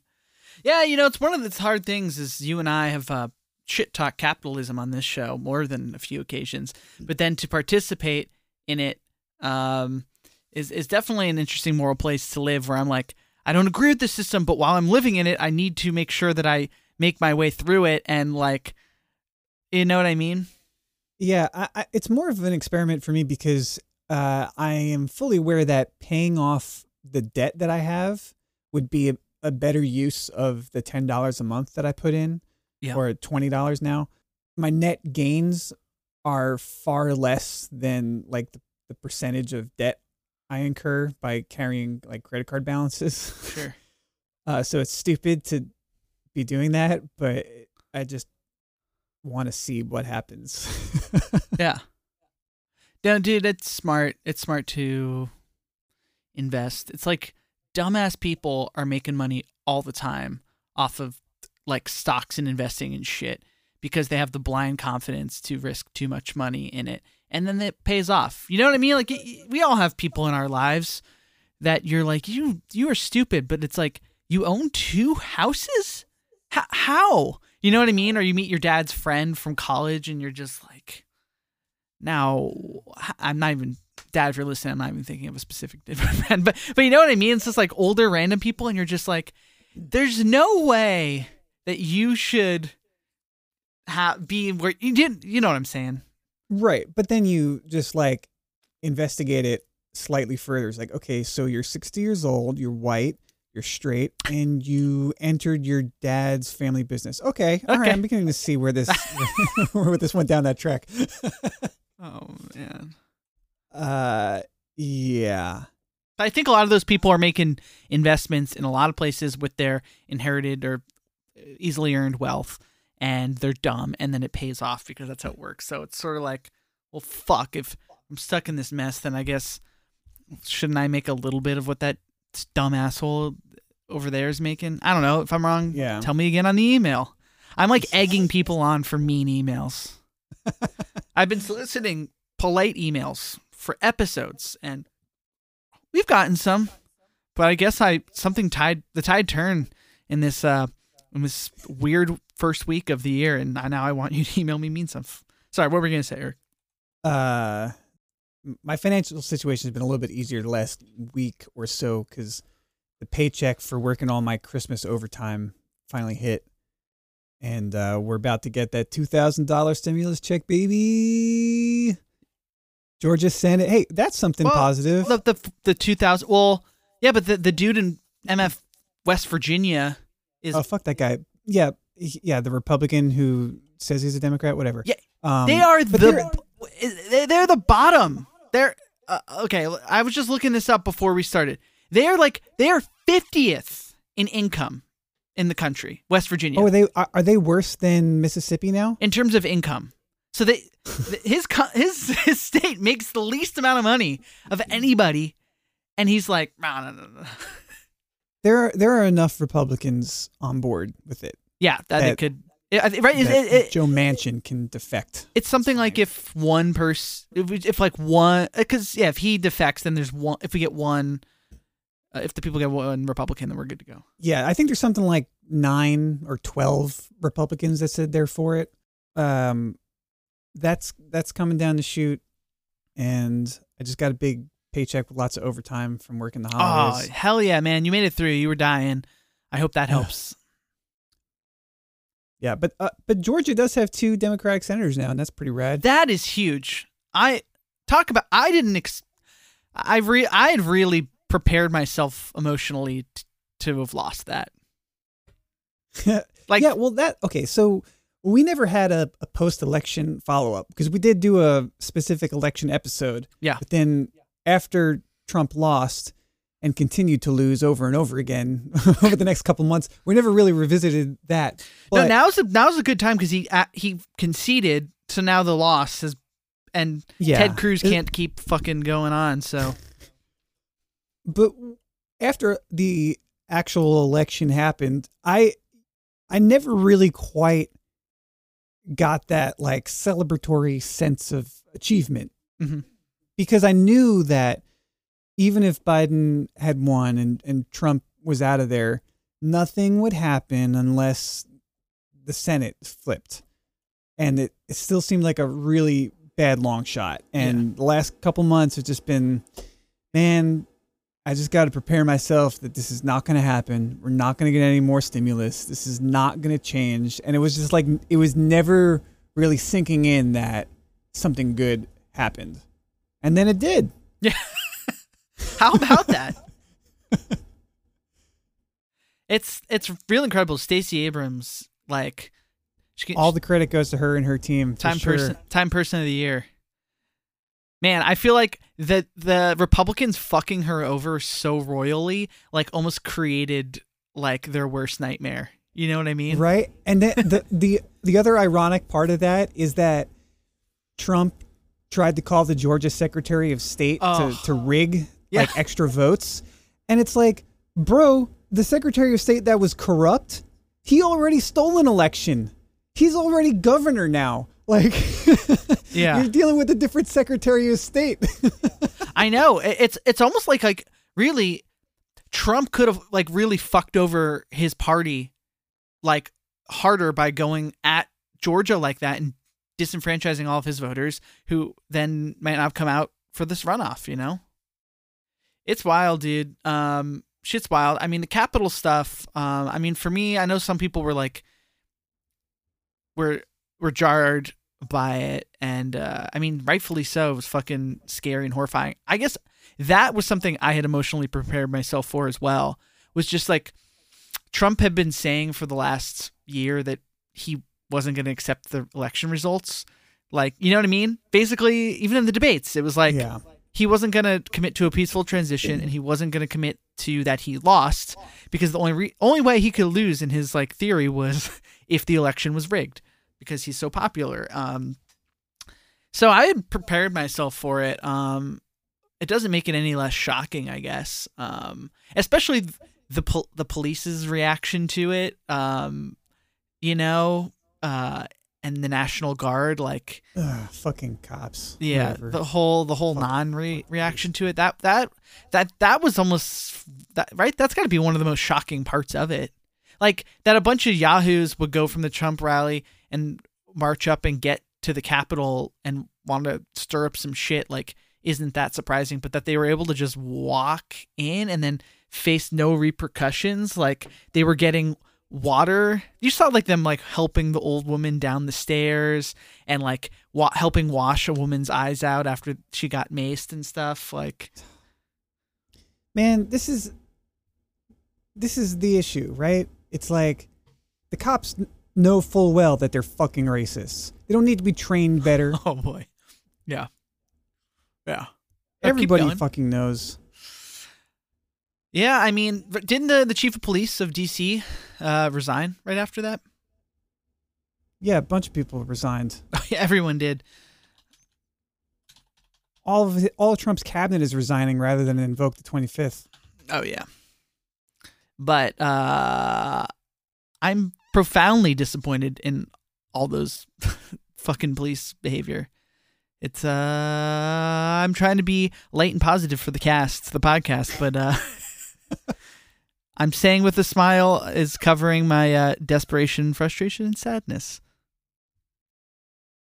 yeah, you know, it's one of the hard things is you and I have uh, shit talk capitalism on this show more than a few occasions, but then to participate in it um, is is definitely an interesting moral place to live. Where I'm like, I don't agree with the system, but while I'm living in it, I need to make sure that I make my way through it and like, you know what I mean? Yeah, I, I, it's more of an experiment for me because uh, I am fully aware that paying off the debt that I have would be a, a better use of the ten dollars a month that I put in, Yeah. or twenty dollars now. My net gains are far less than like the, the percentage of debt I incur by carrying like credit card balances. Sure. Uh, so it's stupid to be doing that, but I just want to see what happens. Yeah. No, dude, it's smart. It's smart to invest. It's like dumbass people are making money all the time off of like stocks and investing and shit because they have the blind confidence to risk too much money in it. And then it pays off. You know what I mean? Like we all have people in our lives that you're like, you you are stupid, but it's like you own two houses? How? how? You know what I mean? Or you meet your dad's friend from college and you're just like now, I'm not even dad. If you're listening, I'm not even thinking of a specific different friend, but but you know what I mean. It's just like older random people, and you're just like, there's no way that you should have be where you didn't. You know what I'm saying? Right. But then you just like investigate it slightly further. It's like, okay, so you're 60 years old, you're white, You're straight, and you entered your dad's family business. Okay, all right. Okay. I'm beginning to see where this where this went down that track. Oh man. Uh, yeah. I think a lot of those people are making investments in a lot of places with their inherited or easily earned wealth, and they're dumb, and then it pays off because that's how it works. So it's sort of like, well, fuck. If I'm stuck in this mess, then I guess shouldn't I make a little bit of what that dumb asshole over there is making? I don't know. If I'm wrong, Yeah. tell me again on the email. I'm like egging people on for mean emails. I've been soliciting polite emails for episodes, and we've gotten some. But I guess I something tied the tide turned in this uh in this weird first week of the year, and I- now I want you to email me mean stuff. Sorry, what were we gonna say, Eric? uh my financial situation has been a little bit easier the last week or so because the paycheck for working all my Christmas overtime finally hit. And uh, we're about to get that $2,000 stimulus check, baby. Georgia sent it. Hey, that's something Well, positive. The the the two thousand. Well, yeah, but the the dude in MF West Virginia is oh, fuck that guy. Yeah. Yeah. The Republican who says he's a Democrat, whatever. Yeah, Um, they are the they're- they're, they're the bottom. They're uh, okay. I was just looking this up before we started. They are like they are fiftieth in income in the country, West Virginia, Oh, are they are, are they worse than Mississippi now? in terms of income. So they his his his state makes the least amount of money of anybody, and he's like, no, no, no, no. There are there are enough Republicans on board with it. Yeah, that, it could. Yeah, I think- right? It, that it, it, Joe Manchin can defect. it's something like if one person, if, if like one, because yeah, if he defects, then there's one. If we get one, uh, if the people get one Republican, then we're good to go. Yeah, I think there's something like nine or twelve Republicans that said they're for it. Um, that's that's coming down the chute, and I just got a big paycheck with lots of overtime from working the Oh holidays. hell yeah, man! You made it through. You were dying. I hope that helps. Yeah, but uh, but Georgia does have two Democratic senators now, and that's pretty rad. that is huge. I talk about. I didn't. Ex- I re. I had really prepared myself emotionally t- to have lost that. Like yeah, well, that okay. So we never had a, a post-election follow-up because we did do a specific election episode. Yeah. But then after Trump lost and continued to lose over and over again over the next couple months, we never really revisited that. no, But now's a, now's a good time because he uh, he conceded, so now the loss is, and yeah, Ted Cruz can't keep fucking going on. So But after the actual election happened, I I never really quite got that like celebratory sense of achievement Mhm. because I knew that even if Biden had won and, and Trump was out of there, nothing would happen unless the Senate flipped. And it, it still seemed like a really bad long shot. And the last couple months it's just been, man, I just got to prepare myself that this is not going to happen. We're not going to get any more stimulus. This is not going to change. And it was just like, it was never really sinking in that something good happened. And then it did. how about that? it's it's real incredible. Stacey Abrams, like, she All the credit goes to her and her team. time sure. person time person of the year. Man, I feel like the the Republicans fucking her over so royally, like almost created like their worst nightmare. You know what I mean? Right. And then the, the the other ironic part of that is that Trump tried to call the Georgia Secretary of State Oh. to, to rig Yeah. like extra votes. And it's like, bro, the Secretary of State that was corrupt, he already stole an election. He's already governor now. Like Yeah. you're dealing with a different Secretary of State. I know. It's it's almost like like really Trump could have like really fucked over his party like harder by going at Georgia like that and disenfranchising all of his voters who then might not have come out for this runoff, you know? It's wild, dude. Um shit's wild. I mean the capital stuff, um I mean for me, I know some people were like were were jarred by it and uh I mean rightfully so. It was fucking scary and horrifying. I guess that was something I had emotionally prepared myself for as well was just like Trump had been saying for the last year that he wasn't going to accept the election results. Like, you know what I mean? Basically, even in the debates, it was like yeah. He wasn't going to commit to a peaceful transition and he wasn't going to commit to that he lost because the only re- only way he could lose in his like theory was if the election was rigged because he's so popular. Um so I had prepared myself for it. Um it doesn't make it any less shocking, I guess. Um especially the pol- the police's reaction to it. Um you know, uh and the National Guard like Ugh, fucking cops. yeah Whatever. the whole the whole non reaction to it. That that that that was almost that right? That's got to be one of the most shocking parts of it. Like that a bunch of yahoos would go from the trump rally and march up and get to the capitol and want to stir up some shit like isn't that surprising? But that they were able to just walk in and then face no repercussions. Like they were getting water. You saw like them like helping the old woman down the stairs and like wa- helping wash a woman's eyes out after she got maced and stuff like man this is this is the issue right? It's like the cops kn- know full well that they're fucking racists. They don't need to be trained better. Oh boy. Yeah. Yeah. Everybody fucking knows yeah i mean didn't the, the chief of police of dc uh resign right after that yeah a bunch of people resigned everyone did all of it, all of trump's cabinet is resigning rather than invoke the 25th Oh yeah. But uh I'm profoundly disappointed in all those fucking police behavior. It's uh I'm trying to be light and positive for the cast, the podcast, but uh I'm saying with a smile is covering my uh desperation, frustration, and sadness.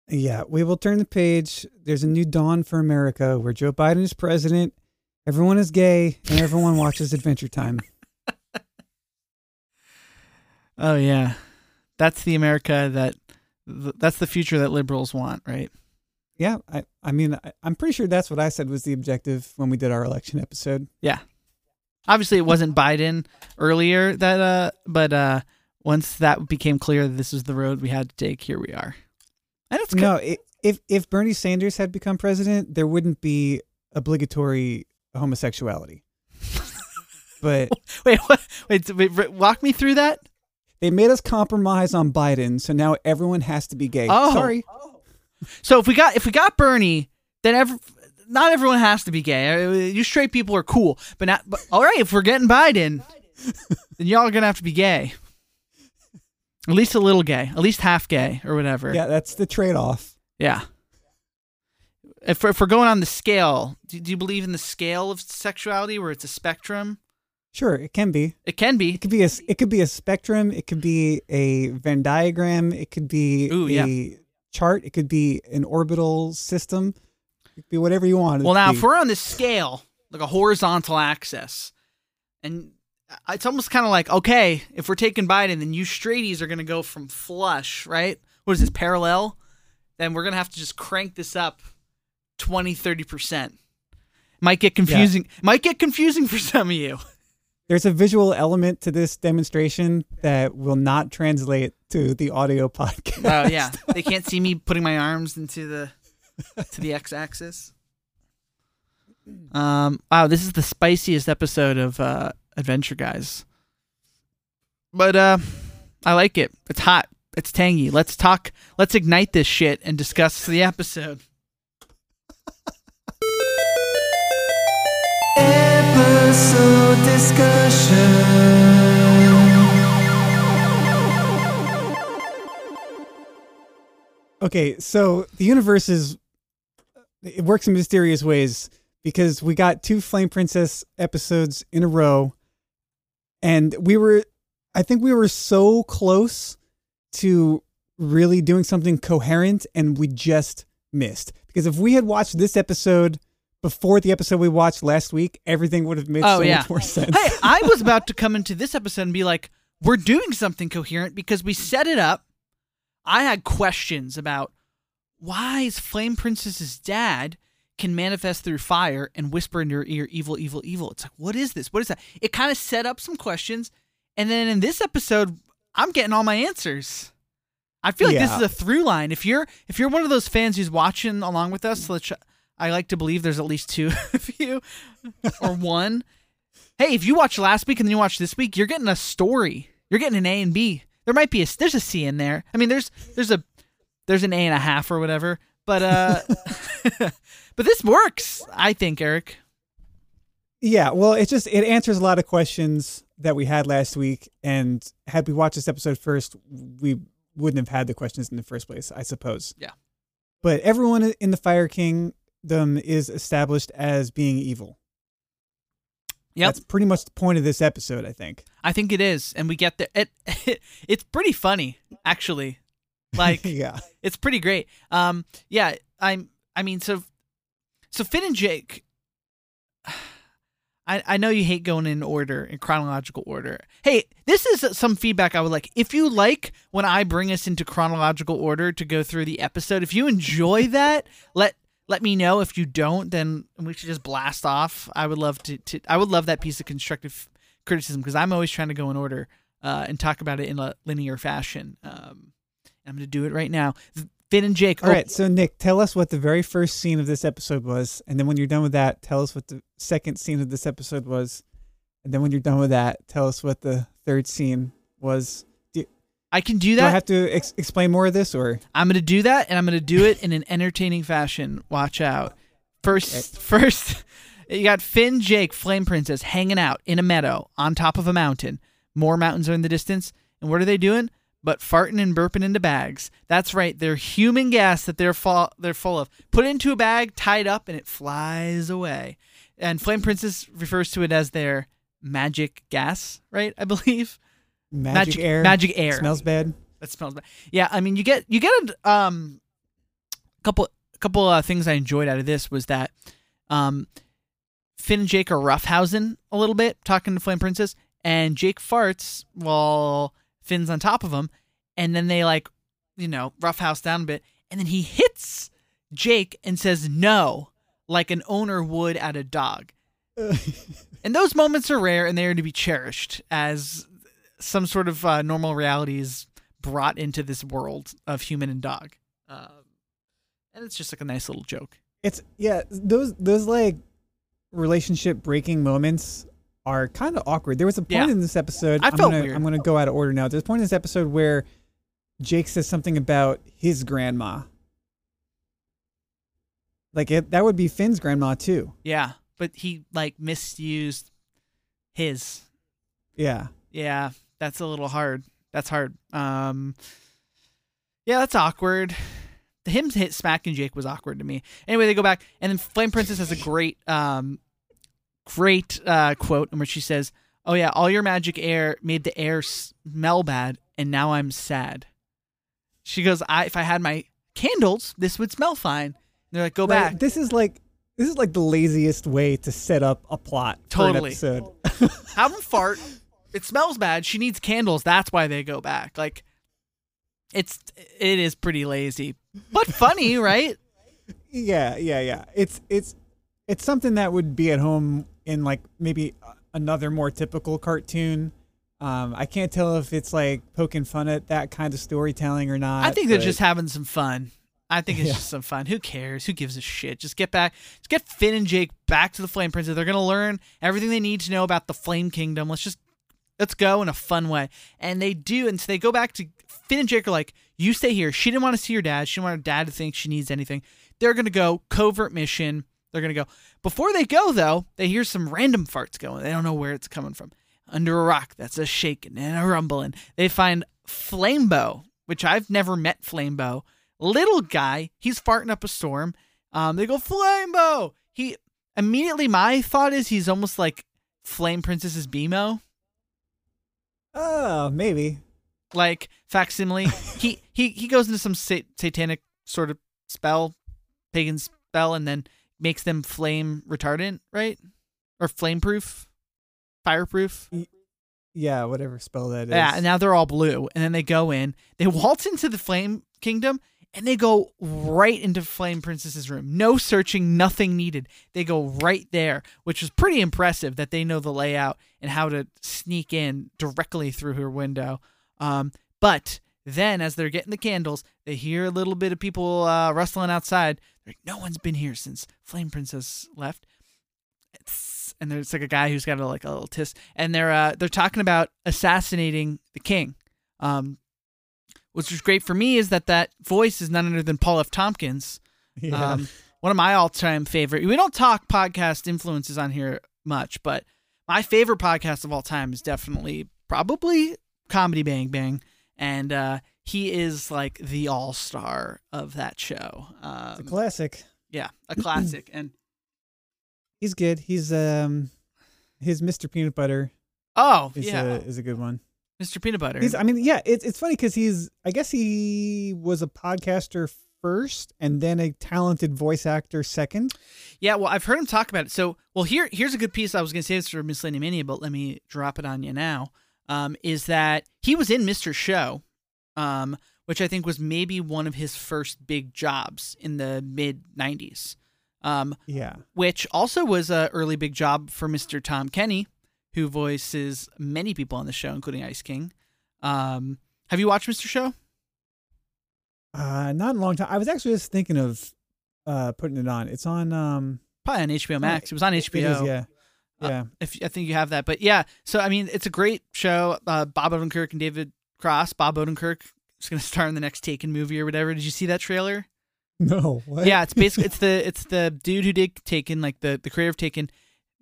Yeah, we will turn the page. There's a new dawn for America where Joe Biden is president, everyone is gay, and everyone watches Adventure Time. Oh yeah. That's the America that that's the future that liberals want, right? Yeah, I, I mean, I, I'm pretty sure that's what I said was the objective when we did our election episode. Yeah. Obviously, it wasn't Biden earlier that, uh, but uh, once that became clear that this was the road we had to take, here we are. And it's No, i if if Bernie Sanders had become president, there wouldn't be obligatory homosexuality. but wait, what, wait, wait, wait, walk me through that. they made us compromise on Biden, so now everyone has to be gay. Oh. Sorry. So if we got if we got Bernie, then every, not everyone has to be gay. You straight people are cool, but not. But all right, if we're getting Biden, then y'all are gonna have to be gay. At least a little gay, at least half gay or whatever. Yeah, that's the trade-off. Yeah. If we're, if we're going on the scale, do, do you believe in the scale of sexuality where it's a spectrum? Sure, it can be. It can be. It could be a it could be a spectrum. It could be a Venn diagram. It could be Ooh, a yeah. chart. It could be an orbital system. Be whatever you want. Well, now if we're on this scale, like a horizontal axis, and it's almost kind of like, okay, if we're taking Biden, then you straighties are going to go from flush, right? What is this, parallel? Then we're going to have to just crank this up 20, 30%. Might get confusing. Might get confusing for some of you. There's a visual element to this demonstration that will not translate to the audio podcast. Oh yeah, they can't see me putting my arms into the to the x-axis. Um, wow, this is the spiciest episode of uh, Adventure Guys. But uh, I like it. It's hot. It's tangy. Let's talk. Let's ignite this shit and discuss the episode. Episode discussion. Okay, so the universe is it works in mysterious ways because we got two Flame Princess episodes in a row and we were I think we were so close to really doing something coherent and we just missed. Because if we had watched this episode before the episode we watched last week, everything would have made Oh, so yeah. much more sense. Hey, I was about to come into this episode and be like, we're doing something coherent because we set it up. I had questions about why is Flame Princess's dad can manifest through fire and whisper in your ear, evil, evil, evil. It's like, what is this? What is that? It kind of set up some questions. And then in this episode, I'm getting all my answers. I feel like this is a through line. If you're if you're one of those fans who's watching along with us, which I like to believe there's at least two of you or one. Hey, if you watch last week and then you watch this week, you're getting a story. You're getting an A and B. There might be a there's a C in there. I mean, there's there's a there's an A and a half or whatever. But uh but this works, I think, Eric. Yeah, well, it just it answers a lot of questions that we had last week, and had we watched this episode first, we wouldn't have had the questions in the first place, I suppose. Yeah. But everyone in the Fire Kingdom is established as being evil. Yeah, That's pretty much the point of this episode, I think. I think it is, and we get there. It, it's pretty funny, actually. Like yeah. it's pretty great. Um, yeah, I'm. I mean, so, so Finn and Jake. I I know you hate going in order in chronological order. Hey, this is some feedback I would like. If you like when I bring us into chronological order to go through the episode, if you enjoy that, let let me know. If you don't, then we should just blast off. I would love to. to I would love that piece of constructive criticism because I'm always trying to go in order uh, and talk about it in a linear fashion. Um, I'm going to do it right now. Finn and Jake. All oh, right, so Nick, tell us what the very first scene of this episode was, and then when you're done with that, tell us what the second scene of this episode was, and then when you're done with that, tell us what the third scene was. I can do that. Do I have to ex- explain more of this, or I'm going to do that, and I'm going to do it in an entertaining fashion. Watch out. First, first, you got Finn, Jake, Flame Princess hanging out in a meadow on top of a mountain. More mountains are in the distance, and what are they doing? But farting and burping into bags. That's right. They're human gas that they're full. They're full of. Put into a bag, tied up, and it flies away. And Flame Princess refers to it as their magic gas, right? I believe magic, air? Magic air. smells bad. That smells bad. Yeah, I mean, you get you get a um, couple couple uh, things I enjoyed out of this was that um, Finn and Jake are roughhousing a little bit, talking to Flame Princess, and Jake farts while Finn's on top of him, and then they like, you know, roughhouse down a bit, and then he hits Jake and says no, like an owner would at a dog. And those moments are rare and they are to be cherished as some sort of uh, normal reality is brought into this world of human and dog. Um, and it's just like a nice little joke. It's yeah, those those like relationship breaking moments are kind of awkward. There was a point Yeah. in this episode. I am felt gonna, weird. I'm gonna go out of order now. There's a point in this episode where Jake says something about his grandma. Like it, that would be Finn's grandma too. Yeah, but he like misused his. Yeah. Yeah, that's a little hard. That's hard. Um, yeah, that's awkward. The him hit smacking Jake was awkward to me. Anyway, they go back, and then Flame Princess has a great, um, great uh, quote in which she says, "Oh yeah, all your magic air made the air smell bad, and now I'm sad." She goes, "I if I had my candles, this would smell fine." And they're like, "Go Right, back." This is like this is like the laziest way to set up a plot Totally. for an episode. have them fart. It smells bad. She needs candles. That's why they go back. Like, it's it is pretty lazy, but funny, right? Yeah, yeah, yeah. It's it's it's something that would be at home in like maybe another more typical cartoon. Um, I can't tell if it's like poking fun at that kind of storytelling or not. I think they're but- just having some fun. I think it's Yeah. just some fun. Who cares? Who gives a shit? Just get back. Just get Finn and Jake back to the Flame Princess. They're gonna learn everything they need to know about the Flame Kingdom. Let's just let's go in a fun way. And they do, and so they go back to Finn and Jake are like, "You stay here." She didn't want to see her dad. She didn't want her dad to think she needs anything. They're gonna go covert mission. They're gonna go. Before they go though, they hear some random farts going. They don't know where it's coming from. Under a rock, that's a shaking and a rumbling. They find Flambo, which I've never met Flambo. Little guy, he's farting up a storm. Um, they go Flambo. He immediately my thought is he's almost like Flame Princess's BMO, Oh, maybe. like facsimile. he he he goes into some sa- satanic sort of spell, pagan spell, and then makes them flame retardant, right? Or flame proof, fireproof. Yeah, whatever spell that is. Yeah, and now they're all blue. And then they go in, they waltz into the flame kingdom, and they go right into Flame Princess's room. No searching, nothing needed. They go right there, which is pretty impressive that they know the layout and how to sneak in directly through her window. Um, but then, as they're getting the candles, they hear a little bit of people uh, rustling outside. No one's been here since Flame Princess left. It's, and there's like a guy who's got a, like a little tisk, and they're uh, they're talking about assassinating the king. Um, which was great for me is that that voice is none other than Paul F. Tompkins, Yeah. um, one of my all-time favorite. We don't talk podcast influences on here much, but my favorite podcast of all time is definitely probably Comedy Bang Bang, and uh, he is like the all-star of that show. it's a Um, classic. yeah, a classic, and He's good. He's um his Mr. Peanut Butter oh is yeah, a is a good one. Mr. Peanut Butter. He's I mean, yeah, it's it's funny cuz he's I guess he was a podcaster first and then a talented voice actor second. Yeah, well, I've heard him talk about it. So, well, here here's a good piece. I was going to say this for Miss Miscellaneous Mania, but let me drop it on you now. Um, is that he was in Mr. Show, um, which I think was maybe one of his first big jobs in the mid '90s. Um, Yeah. which also was a early big job for Mr. Tom Kenny, who voices many people on the show, including Ice King. Um, have you watched Mr. Show? Uh not in a long time. I was actually just thinking of uh putting it on. It's on um Probably on HBO Max. It was on HBO. it is, yeah. Uh, Yeah. if I think you have that. But yeah, so I mean, it's a great show. Uh, Bob Odenkirk and David Cross. Bob Odenkirk is going to star in the next Taken movie or whatever. Did you see that trailer? no. What? Yeah, it's basically it's the it's the dude who did Taken, like the the creator of Taken,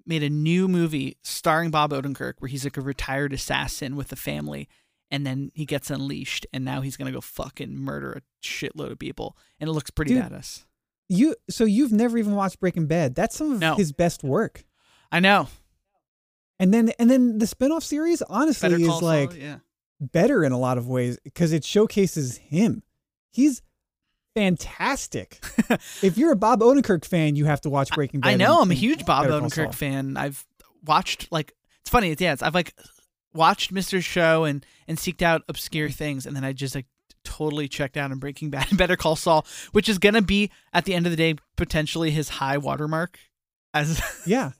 made a new movie starring Bob Odenkirk where he's like a retired assassin with a family. And then he gets unleashed, and now he's gonna go fucking murder a shitload of people, and it looks pretty Dude. badass. You so you've never even watched Breaking Bad. That's some of No. his best work. I know. And then and then the spin-off series honestly is Saul, like yeah. Better in a lot of ways because it showcases him. He's fantastic. if you're a Bob Odenkirk fan, you have to watch Breaking Bad. I know. and- I'm a huge Bob Odenkirk fan. I've watched like it's funny. It's, yeah, it's, I've like watched Mr. Show and and seeked out obscure things, and then I just like totally checked out in Breaking Bad and Better Call Saul, which is gonna be at the end of the day potentially his high watermark. As Yeah.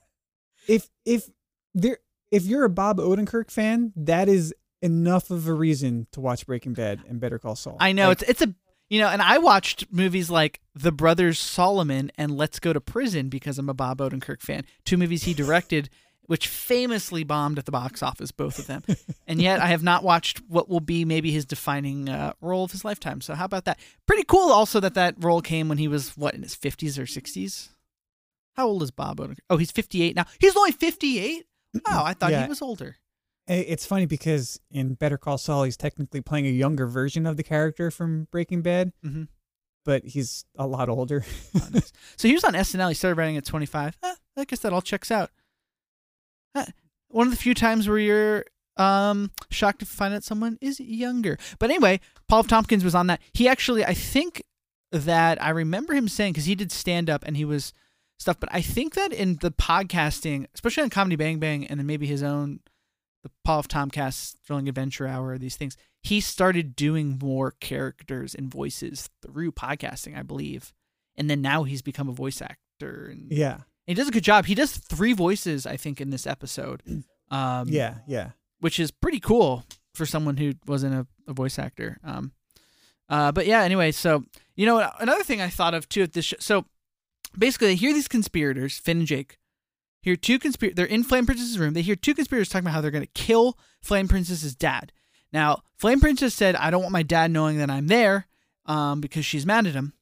If if there if you're a Bob Odenkirk fan, that is enough of a reason to watch Breaking Bad and Better Call Saul. I know Like, it's it's a you know, and I watched movies like The Brothers Solomon and Let's Go to Prison because I'm a Bob Odenkirk fan. Two movies he directed, which famously bombed at the box office, both of them. and yet I have not watched what will be maybe his defining uh, role of his lifetime. So how about that? Pretty cool. Also that that role came when he was what in his 50s or 60s. How old is Bob Odenkirk? Oh, he's 58 now. He's only 58. Wow, I thought Yeah. he was older. It's funny because in Better Call Saul, he's technically playing a younger version of the character from Breaking Bad, hmm but he's a lot older. Oh, nice. So he was on SNL. He started writing at 25. Eh, I guess that all checks out. One of the few times where you're um, shocked to find out someone is younger. But anyway, Paul Tompkins was on that. He actually, I think that I remember him saying because he did stand up and he was stuff. But I think that in the podcasting, especially on Comedy Bang Bang, and then maybe his own, the Pod F. Tompkast Thrilling Adventure Hour, these things, he started doing more characters and voices through podcasting, I believe. And then now he's become a voice actor, and yeah. he does a good job. He does three voices, I think, in this episode. Um, Yeah. Yeah. which is pretty cool for someone who wasn't a, a voice actor. Um, uh, but yeah, anyway, so you know another thing I thought of too at this show. So basically, they hear these conspirators, Finn and Jake, hear two conspir. They're in Flame Princess's room. They hear two conspirators talking about how they're going to kill Flame Princess's dad. Now, Flame Princess said, "I don't want my dad knowing that I'm there," um, because she's mad at him.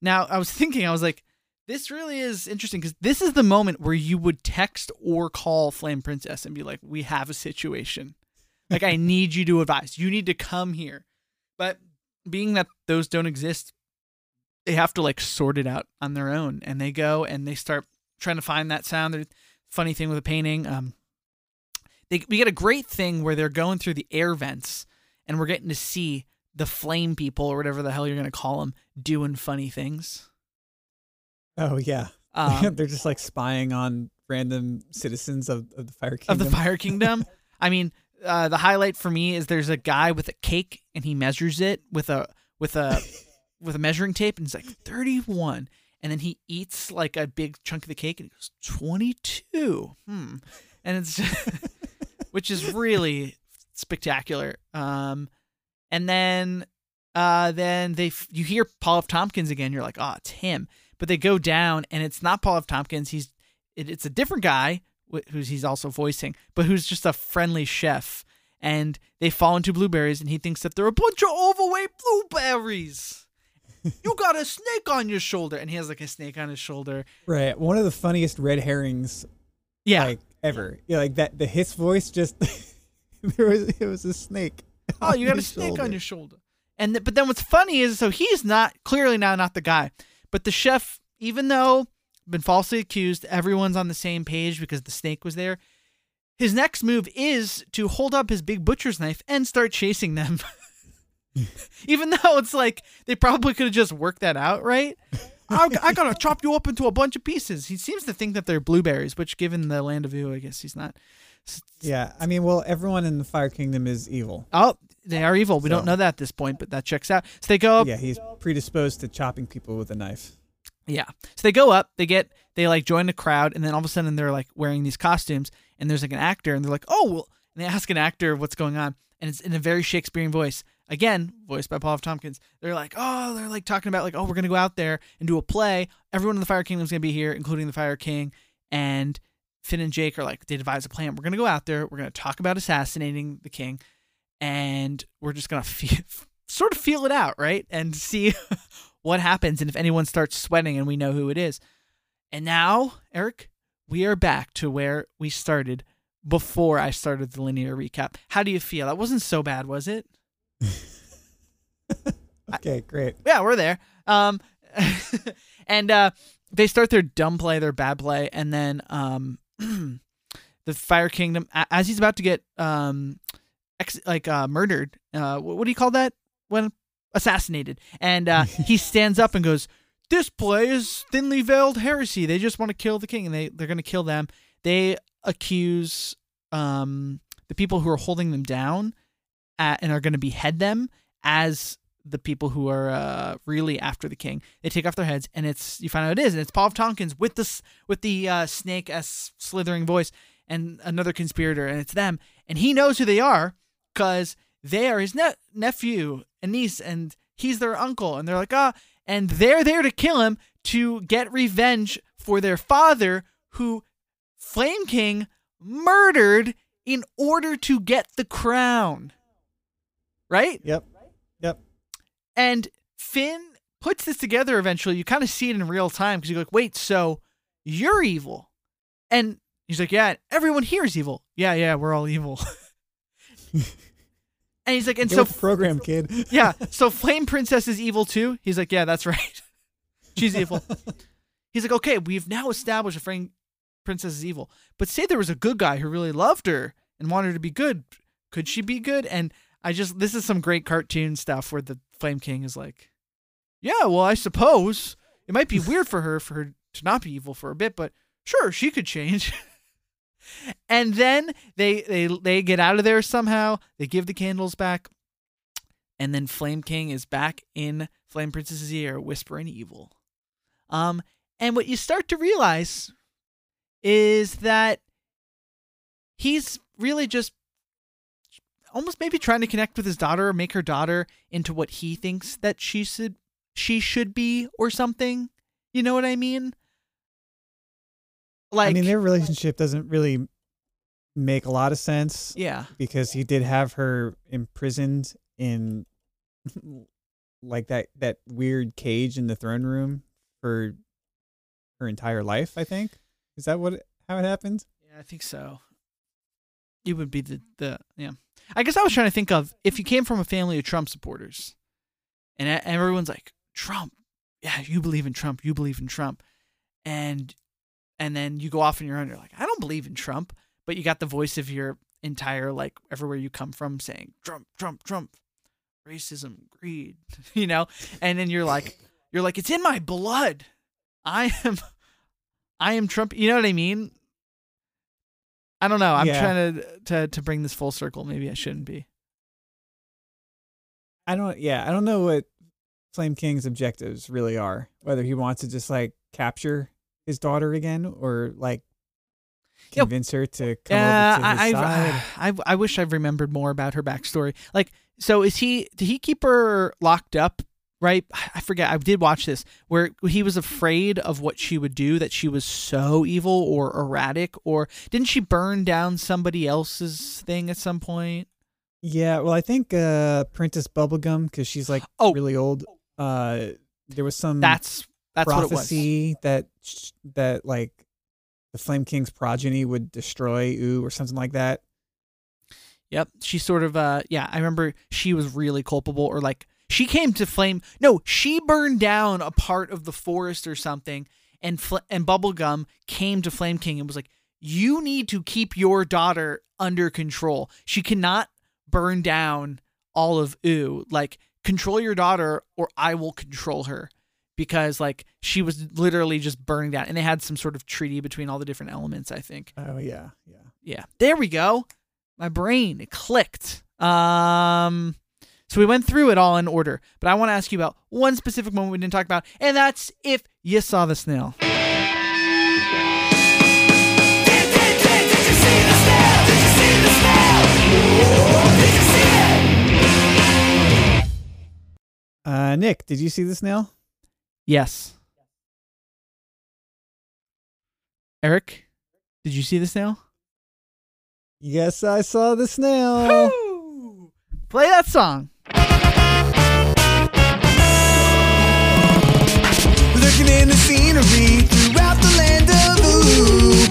Now, I was thinking, I was like, this really is interesting because this is the moment where you would text or call Flame Princess and be like, "We have a situation. Like, I need you to advise. You need to come here." But being that those don't exist, they have to like sort it out on their own, and they go and they start trying to find that sound. The funny thing with a painting, um, they we get a great thing where they're going through the air vents, and we're getting to see the flame people or whatever the hell you're gonna call them doing funny things. Oh yeah. Um, They're just like spying on random citizens of, of the Fire of Kingdom. the Fire Kingdom. I mean, uh, the highlight for me is there's a guy with a cake and he measures it with a with a with a measuring tape and he's like 31 and then he eats like a big chunk of the cake and he goes 22 hmm. And it's which is really spectacular. Um and then uh then they you hear Paul F. Tompkins again. You're like oh it's him. But they go down and it's not Paul F. Tompkins. He's it, it's a different guy wh- who's he's also voicing but who's just a friendly chef. And they fall into blueberries and he thinks that they're a bunch of overweight blueberries you got a snake on your shoulder and he has like a snake on his shoulder Right. One of the funniest red herrings yeah like ever. Yeah, like that. The his voice just there was it was a snake. oh you got a snake on your shoulder and th- but then what's funny is so he's not clearly now not the guy but the chef even though been falsely accused everyone's on the same page because the snake was there his next move is to hold up his big butcher's knife and start chasing them even though it's like they probably could have just worked that out right I, I gotta chop you up into a bunch of pieces he seems to think that they're blueberries which given the land of Ew, i guess he's not Yeah, I mean, well, everyone in the Fire Kingdom is evil. oh they are evil we don't know that at this point but that checks out so they go up Yeah, he's predisposed to chopping people with a knife. Yeah. So they go up, they get they like join the crowd, and then all of a sudden they're like wearing these costumes, and there's like an actor, and they're like, oh, well, and they ask an actor what's going on, and it's in a very Shakespearean voice. Again, voiced by Paul F. Tompkins. They're like, oh, they're like talking about like, oh, we're gonna go out there and do a play. Everyone in the Fire Kingdom's gonna be here, including the Fire King, and Finn and Jake are like, they devise a plan. We're gonna go out there. We're gonna talk about assassinating the king, and we're just gonna feel, sort of feel it out, right, and see what happens and if anyone starts sweating and we know who it is. And now, Eric, we are back to where we started before I started the linear recap. How do you feel? That wasn't so bad, was it? Okay, great. Yeah, we're there. Um, and uh, they start their dumb play, their bad play, and then um, the Fire Kingdom, as he's about to get um, ex- like uh, murdered. Uh, what, what do you call that when assassinated? And uh, he stands up and goes, "This play is thinly veiled heresy. They just want to kill the king, and they they're going to kill them. They accuse um, the people who are holding them down, at, and are going to behead them as." the people who are uh, really after the king. They take off their heads, and it's you find out it is, and it's Paul F. Tompkins with the with the uh, snake s slithering voice, and another conspirator, and it's them, and he knows who they are because they are his ne- nephew and niece, and he's their uncle, and they're like ah, and they're there to kill him to get revenge for their father who Flame King murdered in order to get the crown. Right? Yep. Yep. And Finn puts this together eventually. You kind of see it in real time because you're like, wait, so you're evil. And he's like, yeah, everyone here is evil. Yeah, yeah, we're all evil. and he's like, and Get so, program, kid. yeah, so Flame Princess is evil too? He's like, yeah, that's right. She's evil. He's like, okay, we've now established a Flame Princess is evil. But say there was a good guy who really loved her and wanted her to be good. Could she be good? And I just, this is some great cartoon stuff where the Flame King is like, yeah, well, I suppose it might be weird for her for her to not be evil for a bit, but sure, she could change. and then they they they get out of there somehow. They give the candles back, and then Flame King is back in Flame Princess's ear, whispering evil. Um, and what you start to realize is that he's really just almost maybe trying to connect with his daughter, or make her daughter into what he thinks that she should she should be or something. You know what I mean? Like I mean, their relationship doesn't really make a lot of sense yeah. because he did have her imprisoned in like that that weird cage in the throne room for her entire life. I think is that what how it happened. Yeah, I think so. It would be the the yeah. I guess I was trying to think of if you came from a family of Trump supporters, and everyone's like Trump, yeah, you believe in Trump, you believe in Trump, and and then you go off on your own. You're like, I don't believe in Trump, but you got the voice of your entire like everywhere you come from saying Trump, Trump, Trump, racism, greed, you know, and then you're like, you're like, it's in my blood. I am, I am Trump. You know what I mean? I don't know. I'm Yeah. trying to, to to bring this full circle. Maybe I shouldn't be. I don't. Yeah, I don't know what Flame King's objectives really are. Whether he wants to just like capture his daughter again or like convince her to come Yeah, over to his I, side. I, I I wish I remembered more about her backstory. Like, so is he? Did he keep her locked up? Right? I forget. I did watch this where he was afraid of what she would do. That she was so evil or erratic, or didn't she burn down somebody else's thing at some point? Yeah, well, I think uh Princess Bubblegum because she's like Oh. really old. Uh, there was some That's that's what it was. prophecy that that like the Flame King's progeny would destroy Ooo or something like that. Yep. She sort of uh yeah, I remember she was really culpable or like she came to flame no, she burned down a part of the forest or something and fl- and Bubblegum came to Flame King and was like you need to keep your daughter under control. She cannot burn down all of Ooo. Like control your daughter or I will control her. Because like she was literally just burning down and they had some sort of treaty between all the different elements, I think. Oh yeah, yeah. Yeah. There we go. My brain it clicked. Um so we went through it all in order, but I want to ask you about one specific moment we didn't talk about, and that's if you saw the snail. Uh, Nick, did you see the snail? Yes. Eric, did you see the snail? Yes, I saw the snail. Play that song. Looking in the scenery throughout the land of Ooo.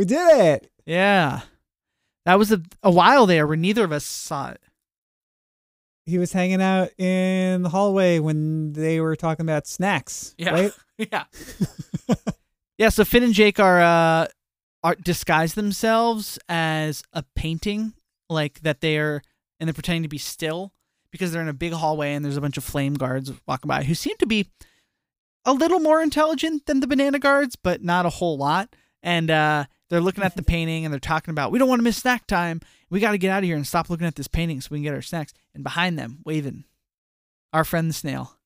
We did it. Yeah. That was a, a while there where neither of us saw it. He was hanging out in the hallway when they were talking about snacks. Yeah. Right? Yeah. yeah, so Finn and Jake are uh are disguise themselves as a painting, like that they're and they're pretending to be still because they're in a big hallway and there's a bunch of flame guards walking by who seem to be a little more intelligent than the banana guards, but not a whole lot. And uh they're looking at the painting and they're talking about we don't want to miss snack time. We got to get out of here and stop looking at this painting so we can get our snacks. And behind them, waving, our friend the snail.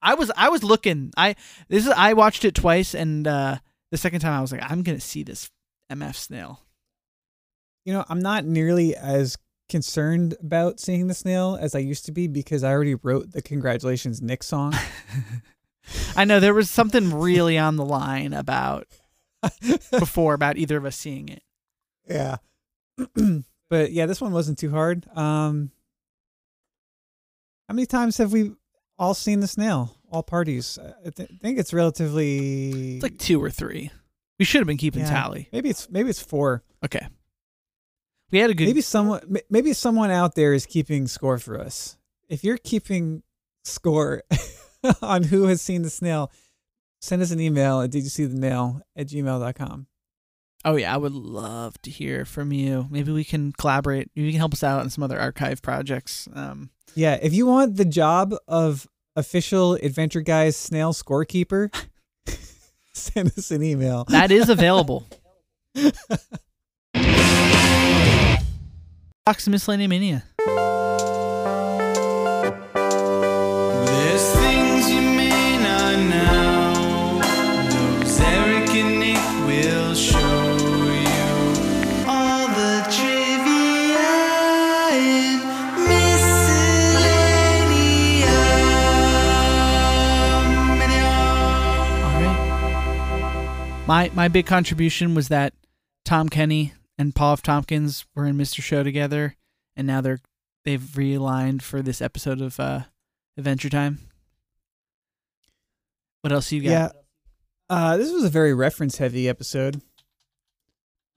I was I was looking. I this is I watched it twice, and uh the second time I was like, I'm gonna see this MF snail. You know, I'm not nearly as concerned about seeing the snail as I used to be because I already wrote the congratulations Nick song. I know there was something really on the line about before about either of us seeing it. yeah. but yeah, this one wasn't too hard. Um How many times have we all seen the snail? All parties. I th- think it's relatively It's like two or three. We should have been keeping Yeah. tally. Maybe it's maybe it's four. Okay. We had a good Maybe someone maybe someone out there is keeping score for us. If you're keeping score on who has seen the snail, send us an email at did you see the nail at gmail.com. Oh yeah, I would love to hear from you. Maybe we can collaborate. Maybe you can help us out on some other archive projects. Um Yeah, if you want the job of official Adventure Guys snail scorekeeper, send us an email. that is available. Box of Miscellaneous Mania. There's things you My my big contribution was that Tom Kenny and Paul F. Tompkins were in Mr. Show together, and now they're they've realigned for this episode of uh, Adventure Time. What else you got? Yeah. Uh, this was a very reference heavy episode.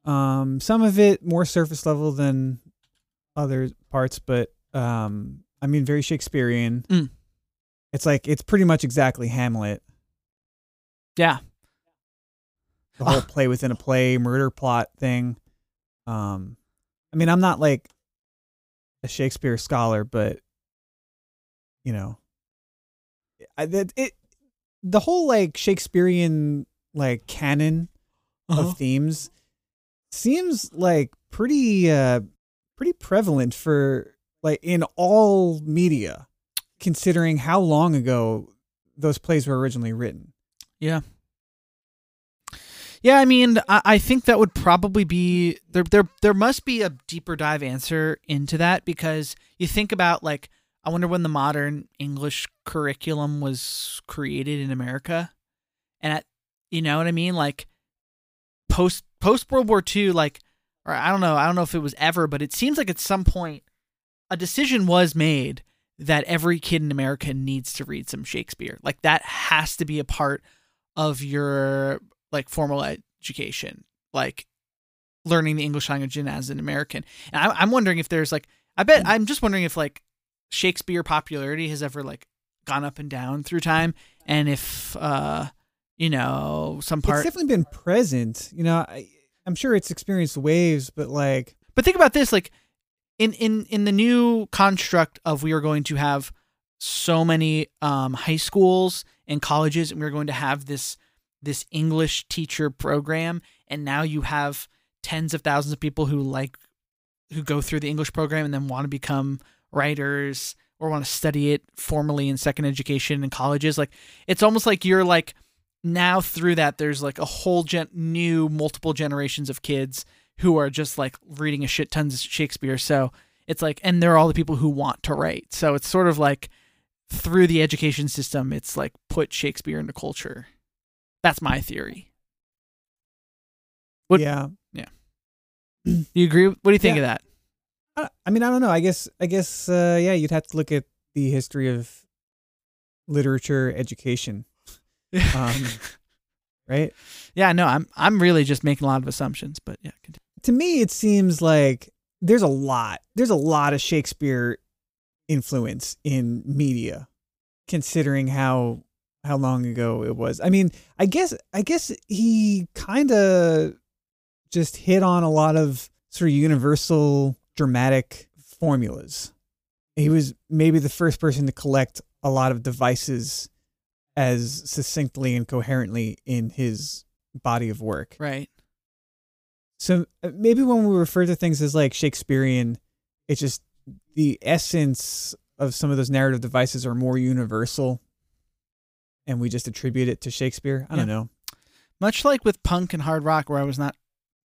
Um, some of it more surface level than other parts, but um, I mean, very Shakespearean. Mm. It's like it's pretty much exactly Hamlet. Yeah. The whole Ah. play within a play, murder plot thing. Um, I mean, I'm not like a Shakespeare scholar, but you know, I, that it the whole like Shakespearean like canon Uh-huh. of themes seems like pretty uh pretty prevalent for like in all media considering how long ago those plays were originally written Yeah. Yeah, I mean, I, I think that would probably be there. There, there must be a deeper dive answer into that because you think about like, I wonder when the modern English curriculum was created in America, and at, you know what I mean, like post post World War II, like, or I don't know, I don't know if it was ever, but it seems like at some point a decision was made that every kid in America needs to read some Shakespeare. Like that has to be a part of your like formal education, like learning the English language and as an American. And I, I'm wondering if there's like, I bet I'm just wondering if like Shakespeare popularity has ever like gone up and down through time, and if uh you know some part. it's definitely been present you know I, i'm sure it's experienced waves but like But think about this, like in in in the new construct of we are going to have so many um, high schools and colleges, and we're going to have this this English teacher program, and now you have tens of thousands of people who like who go through the English program and then want to become writers or want to study it formally in second education in colleges. Like it's almost like you're like now through that there's like a whole gen- new multiple generations of kids who are just like reading a shit tons of Shakespeare. So it's like, and they're all the people who want to write. So it's sort of like through the education system, it's like put Shakespeare into culture. That's my theory. What- yeah Do you agree? What do you think Yeah. of that? I, I mean i don't know i guess i guess uh yeah you'd have to look at the history of literature education um right yeah, no, I'm I'm really just making a lot of assumptions, but yeah, continue. to me it seems like there's a lot there's a lot of shakespeare influence in media considering how how long ago it was. I mean i guess i guess he kind of just hit on a lot of sort of universal dramatic formulas. He was maybe the first person to collect a lot of devices as succinctly and coherently in his body of work. Right. so uh, maybe when we refer to things as like Shakespearean, it's just the essence of some of those narrative devices are more universal, and we just attribute it to Shakespeare. I don't know. Much like with punk and hard rock, where I was not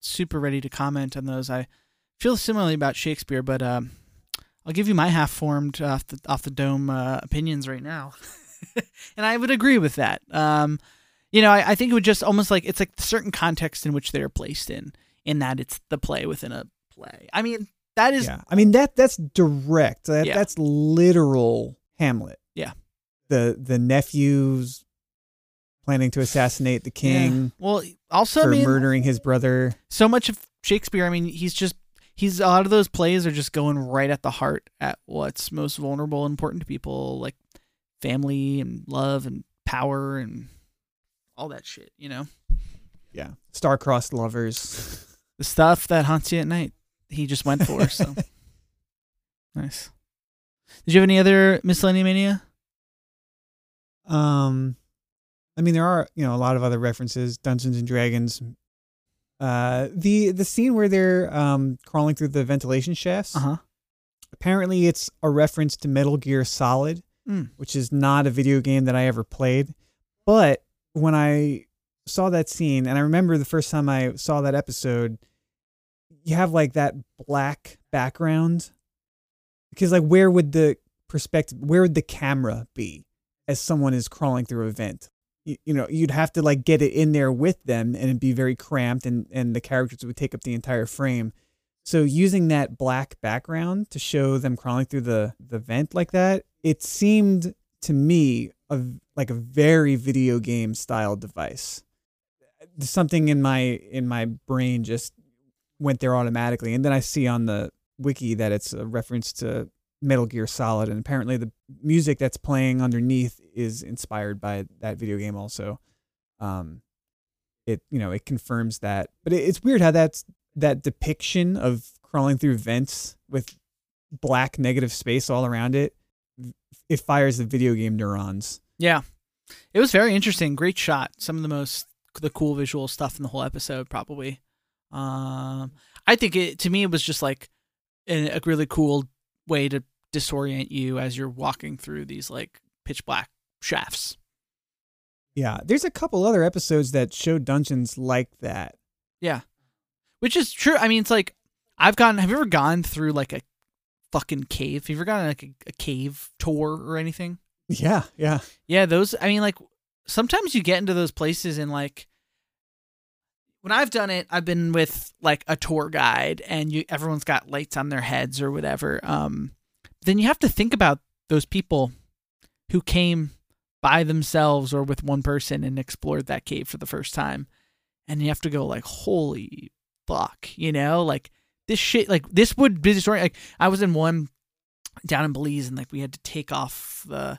super ready to comment on those, I feel similarly about Shakespeare. But um, I'll give you my half-formed off the off the dome uh, opinions right now, and I would agree with that. Um, you know, I, I think it would just almost like it's like certain context in which they're placed in, in that it's the play within a play. I mean, that is yeah, I mean that that's direct. That, Yeah. That's literal Hamlet. The the nephews planning to assassinate the king Yeah. Well, also, I for mean, murdering his brother. so much of Shakespeare. I mean, he's just he's a lot of those plays are just going right at the heart at what's most vulnerable and important to people, like family and love and power and all that shit. You know, Yeah, star-crossed lovers. the stuff that haunts you at night. He just went for. So nice. Did you have any other miscellaneous mania? Um, I mean, there are you know a lot of other references, Dungeons and Dragons. Uh, the the scene where they're um crawling through the ventilation shafts. Uh huh. Apparently, it's a reference to Metal Gear Solid, Mm. which is not a video game that I ever played. But when I saw that scene, and I remember the first time I saw that episode, you have like that black background. Because, like, where would the perspective, where would the camera be as someone is crawling through a vent? You, you know, you'd have to like get it in there with them and it'd be very cramped and, and the characters would take up the entire frame. So using that black background to show them crawling through the the vent like that, it seemed to me a, like a very video game style device. Something in my in my brain just went there automatically, and then I see on the wiki that it's a reference to Metal Gear Solid, and apparently the music that's playing underneath is inspired by that video game also. Um, it you know it confirms that, but it, it's weird how that's that depiction of crawling through vents with black negative space all around it it fires the video game neurons Yeah. It was very interesting. Great shot. Some of the most the cool visual stuff in the whole episode, probably. Um, I think it to me it was just like a, a really cool way to disorient you as you're walking through these like pitch black shafts. yeah there's a couple other episodes that show dungeons like that Yeah, which is true. I mean, it's like I've gone. Have you ever gone through like a fucking cave? Have you ever gone on like a, a cave tour or anything? yeah yeah Yeah, those. I mean, like sometimes you get into those places and like when I've done it, I've been with like a tour guide and you everyone's got lights on their heads or whatever. Um, then you have to think about those people who came by themselves or with one person and explored that cave for the first time, and you have to go like, holy fuck, you know, like this shit, like this would be story. Like I was in one down in Belize and like we had to take off the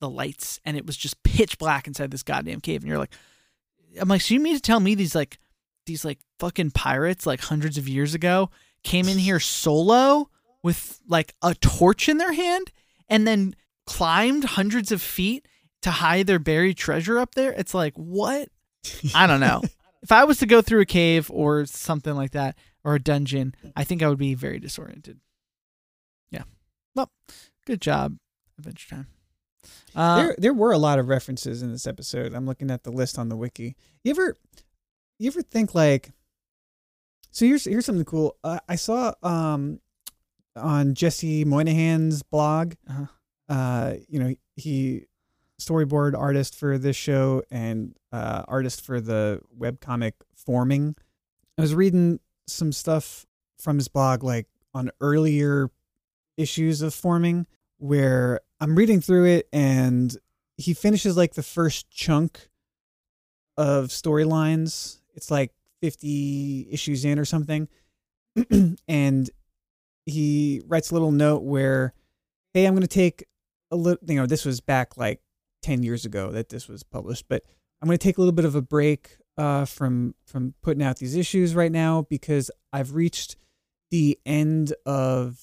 the lights and it was just pitch black inside this goddamn cave. And you're like I'm like so you mean to tell me these like these like fucking pirates like hundreds of years ago came in here solo with like a torch in their hand and then climbed hundreds of feet to hide their buried treasure up there? It's like what? I don't know. If I was to go through a cave or something like that or a dungeon I think I would be very disoriented. Yeah. Well good job Adventure Time. Uh, there there were a lot of references in this episode. I'm looking at the list on the wiki. You ever you ever think like so here's here's something cool. Uh, i saw um on jesse moynihan's blog. Uh-huh. uh you know he storyboard artist for this show and uh artist for the webcomic forming. I was reading some stuff from his blog like on earlier issues of forming where i'm reading through it and he finishes like the first chunk of storylines. It's like 50 issues in or something. And he writes a little note where hey i'm going to take a little you know this was back like 10 years ago that this was published but i'm going to take a little bit of a break uh, from from putting out these issues right now because i've reached the end of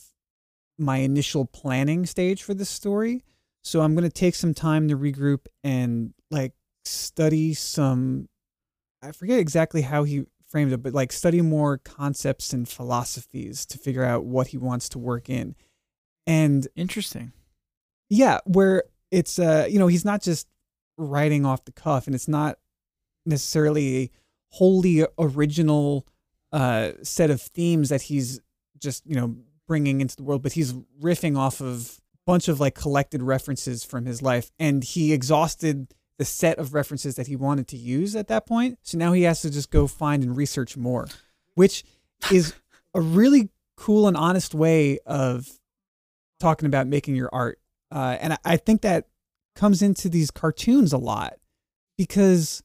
my initial planning stage for this story. So i'm going to take some time to regroup and like study some i forget exactly how he framed it but like study more concepts and philosophies to figure out what he wants to work in. And interesting. Yeah, where it's uh you know, he's not just writing off the cuff and it's not necessarily a wholly original uh set of themes that he's just, you know, bringing into the world, but he's riffing off of a bunch of like collected references from his life and he exhausted the set of references that he wanted to use at that point. So now he has to just go find and research more, which is a really cool and honest way of talking about making your art uh, and I, I think that comes into these cartoons a lot because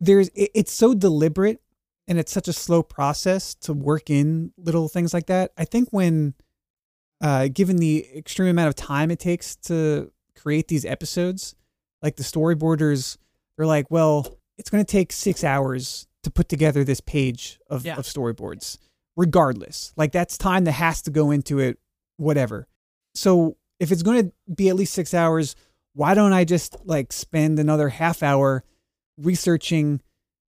there's it, it's so deliberate and it's such a slow process to work in little things like that. I think when uh, given the extreme amount of time it takes to create these episodes, like the storyboarders, they're like, well, it's going to take six hours to put together this page of, Yeah. of storyboards, regardless. Like that's time that has to go into it, whatever. So if it's going to be at least six hours, why don't I just like spend another half hour researching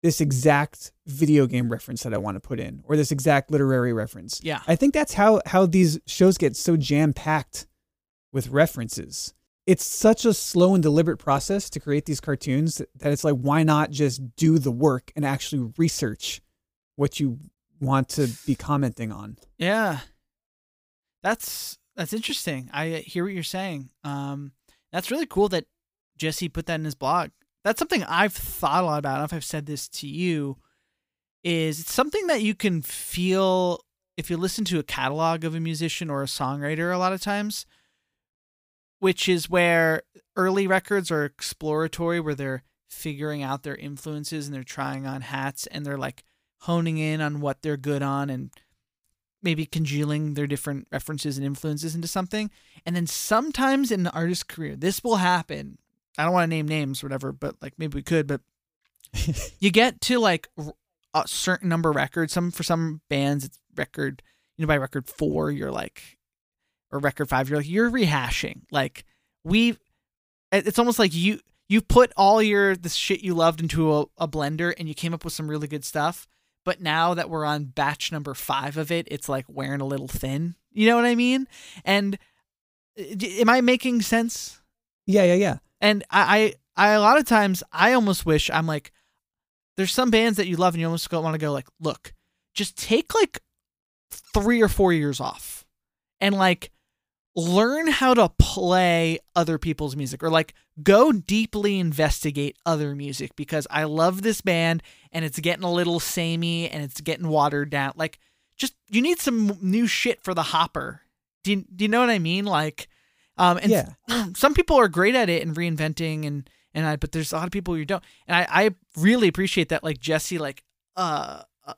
this exact video game reference that I want to put in or this exact literary reference? Yeah. I think that's how how these shows get so jam packed with references. It's such a slow and deliberate process to create these cartoons that it's like why not just do the work and actually research what you want to be commenting on. Yeah. That's that's interesting. I hear what you're saying. Um that's really cool that Jesse put that in his blog. That's something I've thought a lot about. I don't know if I've said this to you. Is it's something that you can feel if you listen to a catalog of a musician or a songwriter a lot of times, which is where early records are exploratory, where they're figuring out their influences and they're trying on hats and they're like honing in on what they're good on and maybe congealing their different references and influences into something. And then sometimes in the artist's career, this will happen. I don't want to name names or whatever, but like maybe we could, but you get to like a certain number of records. Some for some bands, it's record, you know, by record four, you're like, or record five, you're like, you're rehashing. Like we, it- it's almost like you, you put all your, the shit you loved into a, a blender and you came up with some really good stuff. But now that we're on batch number five of it, it's like wearing a little thin. You know what I mean? And uh, am I making sense? Yeah, yeah, yeah. And I, I, I a lot of times I almost wish I'm like, there's some bands that you love and you almost want to go like, look, just take like three or four years off, and like learn how to play other people's music or like go deeply investigate other music because I love this band and it's getting a little samey and it's getting watered down. Like, just you need some new shit for the hopper. Do you, do you know what I mean? Like, um, and Yeah. some people are great at it and reinventing and and I, but there's a lot of people who don't. And I, I really appreciate that. Like Jesse, like uh, uh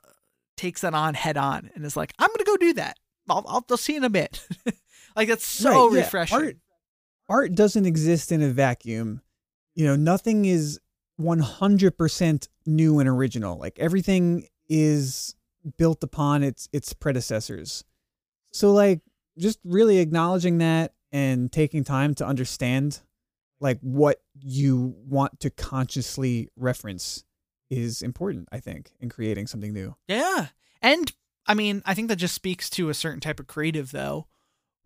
takes that on head on and is like, I'm gonna go do that. I'll I'll, I'll see you in a bit. like that's so Right, yeah. refreshing. Art, art doesn't exist in a vacuum. You know, nothing is 100% new and original. Like everything is built upon its its predecessors. So like just really acknowledging that and taking time to understand like what you want to consciously reference is important, I think, in creating something new. Yeah. And I mean, I think that just speaks to a certain type of creative, though,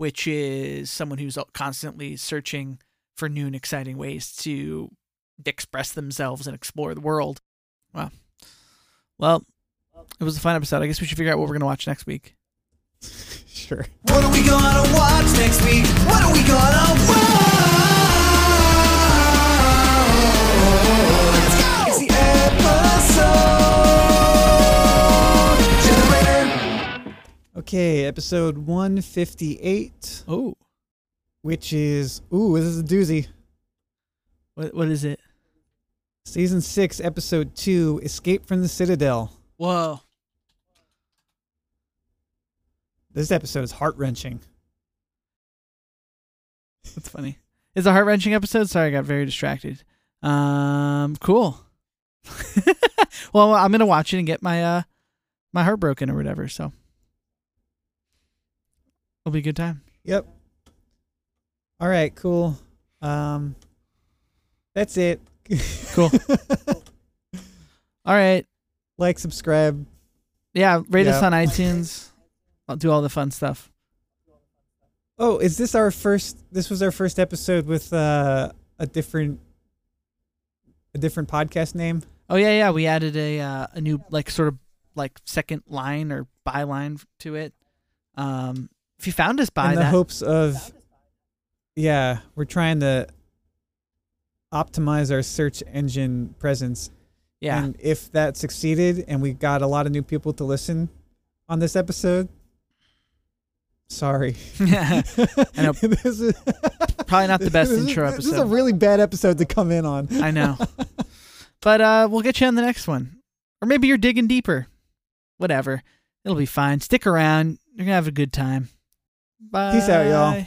which is someone who's constantly searching for new and exciting ways to express themselves and explore the world. Wow. Well, it was a fun episode. I guess we should figure out what we're going to watch next week. Sure. What are we gonna watch next week? What are we gonna watch? Okay, episode 158, Oh, which is ooh, this is a doozy. what, what is it? Season 6, episode 2, Escape from the Citadel. Whoa. This episode is heart-wrenching. That's funny. It's a heart wrenching episode. Sorry, I got very distracted. Um, cool. well, I'm gonna watch it and get my uh my heart broken or whatever. So it'll be a good time. Yep. All right, cool. Um That's it. Cool. All right. like, subscribe. Yeah, rate us on iTunes. I'll do all the fun stuff. Oh, is this our first this was our first episode with uh a different a different podcast name? Oh yeah, yeah. We added a uh, a new like sort of like second line or byline to it. Um, if you found us by that. in the that, hopes of yeah we're trying to optimize our search engine presence yeah, and if that succeeded and we got a lot of new people to listen on this episode sorry I know. this is probably not the best this is- intro this is a really bad episode to come in on I know. But uh we'll get you on the next one. Or maybe you're digging deeper. Whatever. It'll be fine. Stick around. You're gonna have a good time. Bye. Peace out, y'all.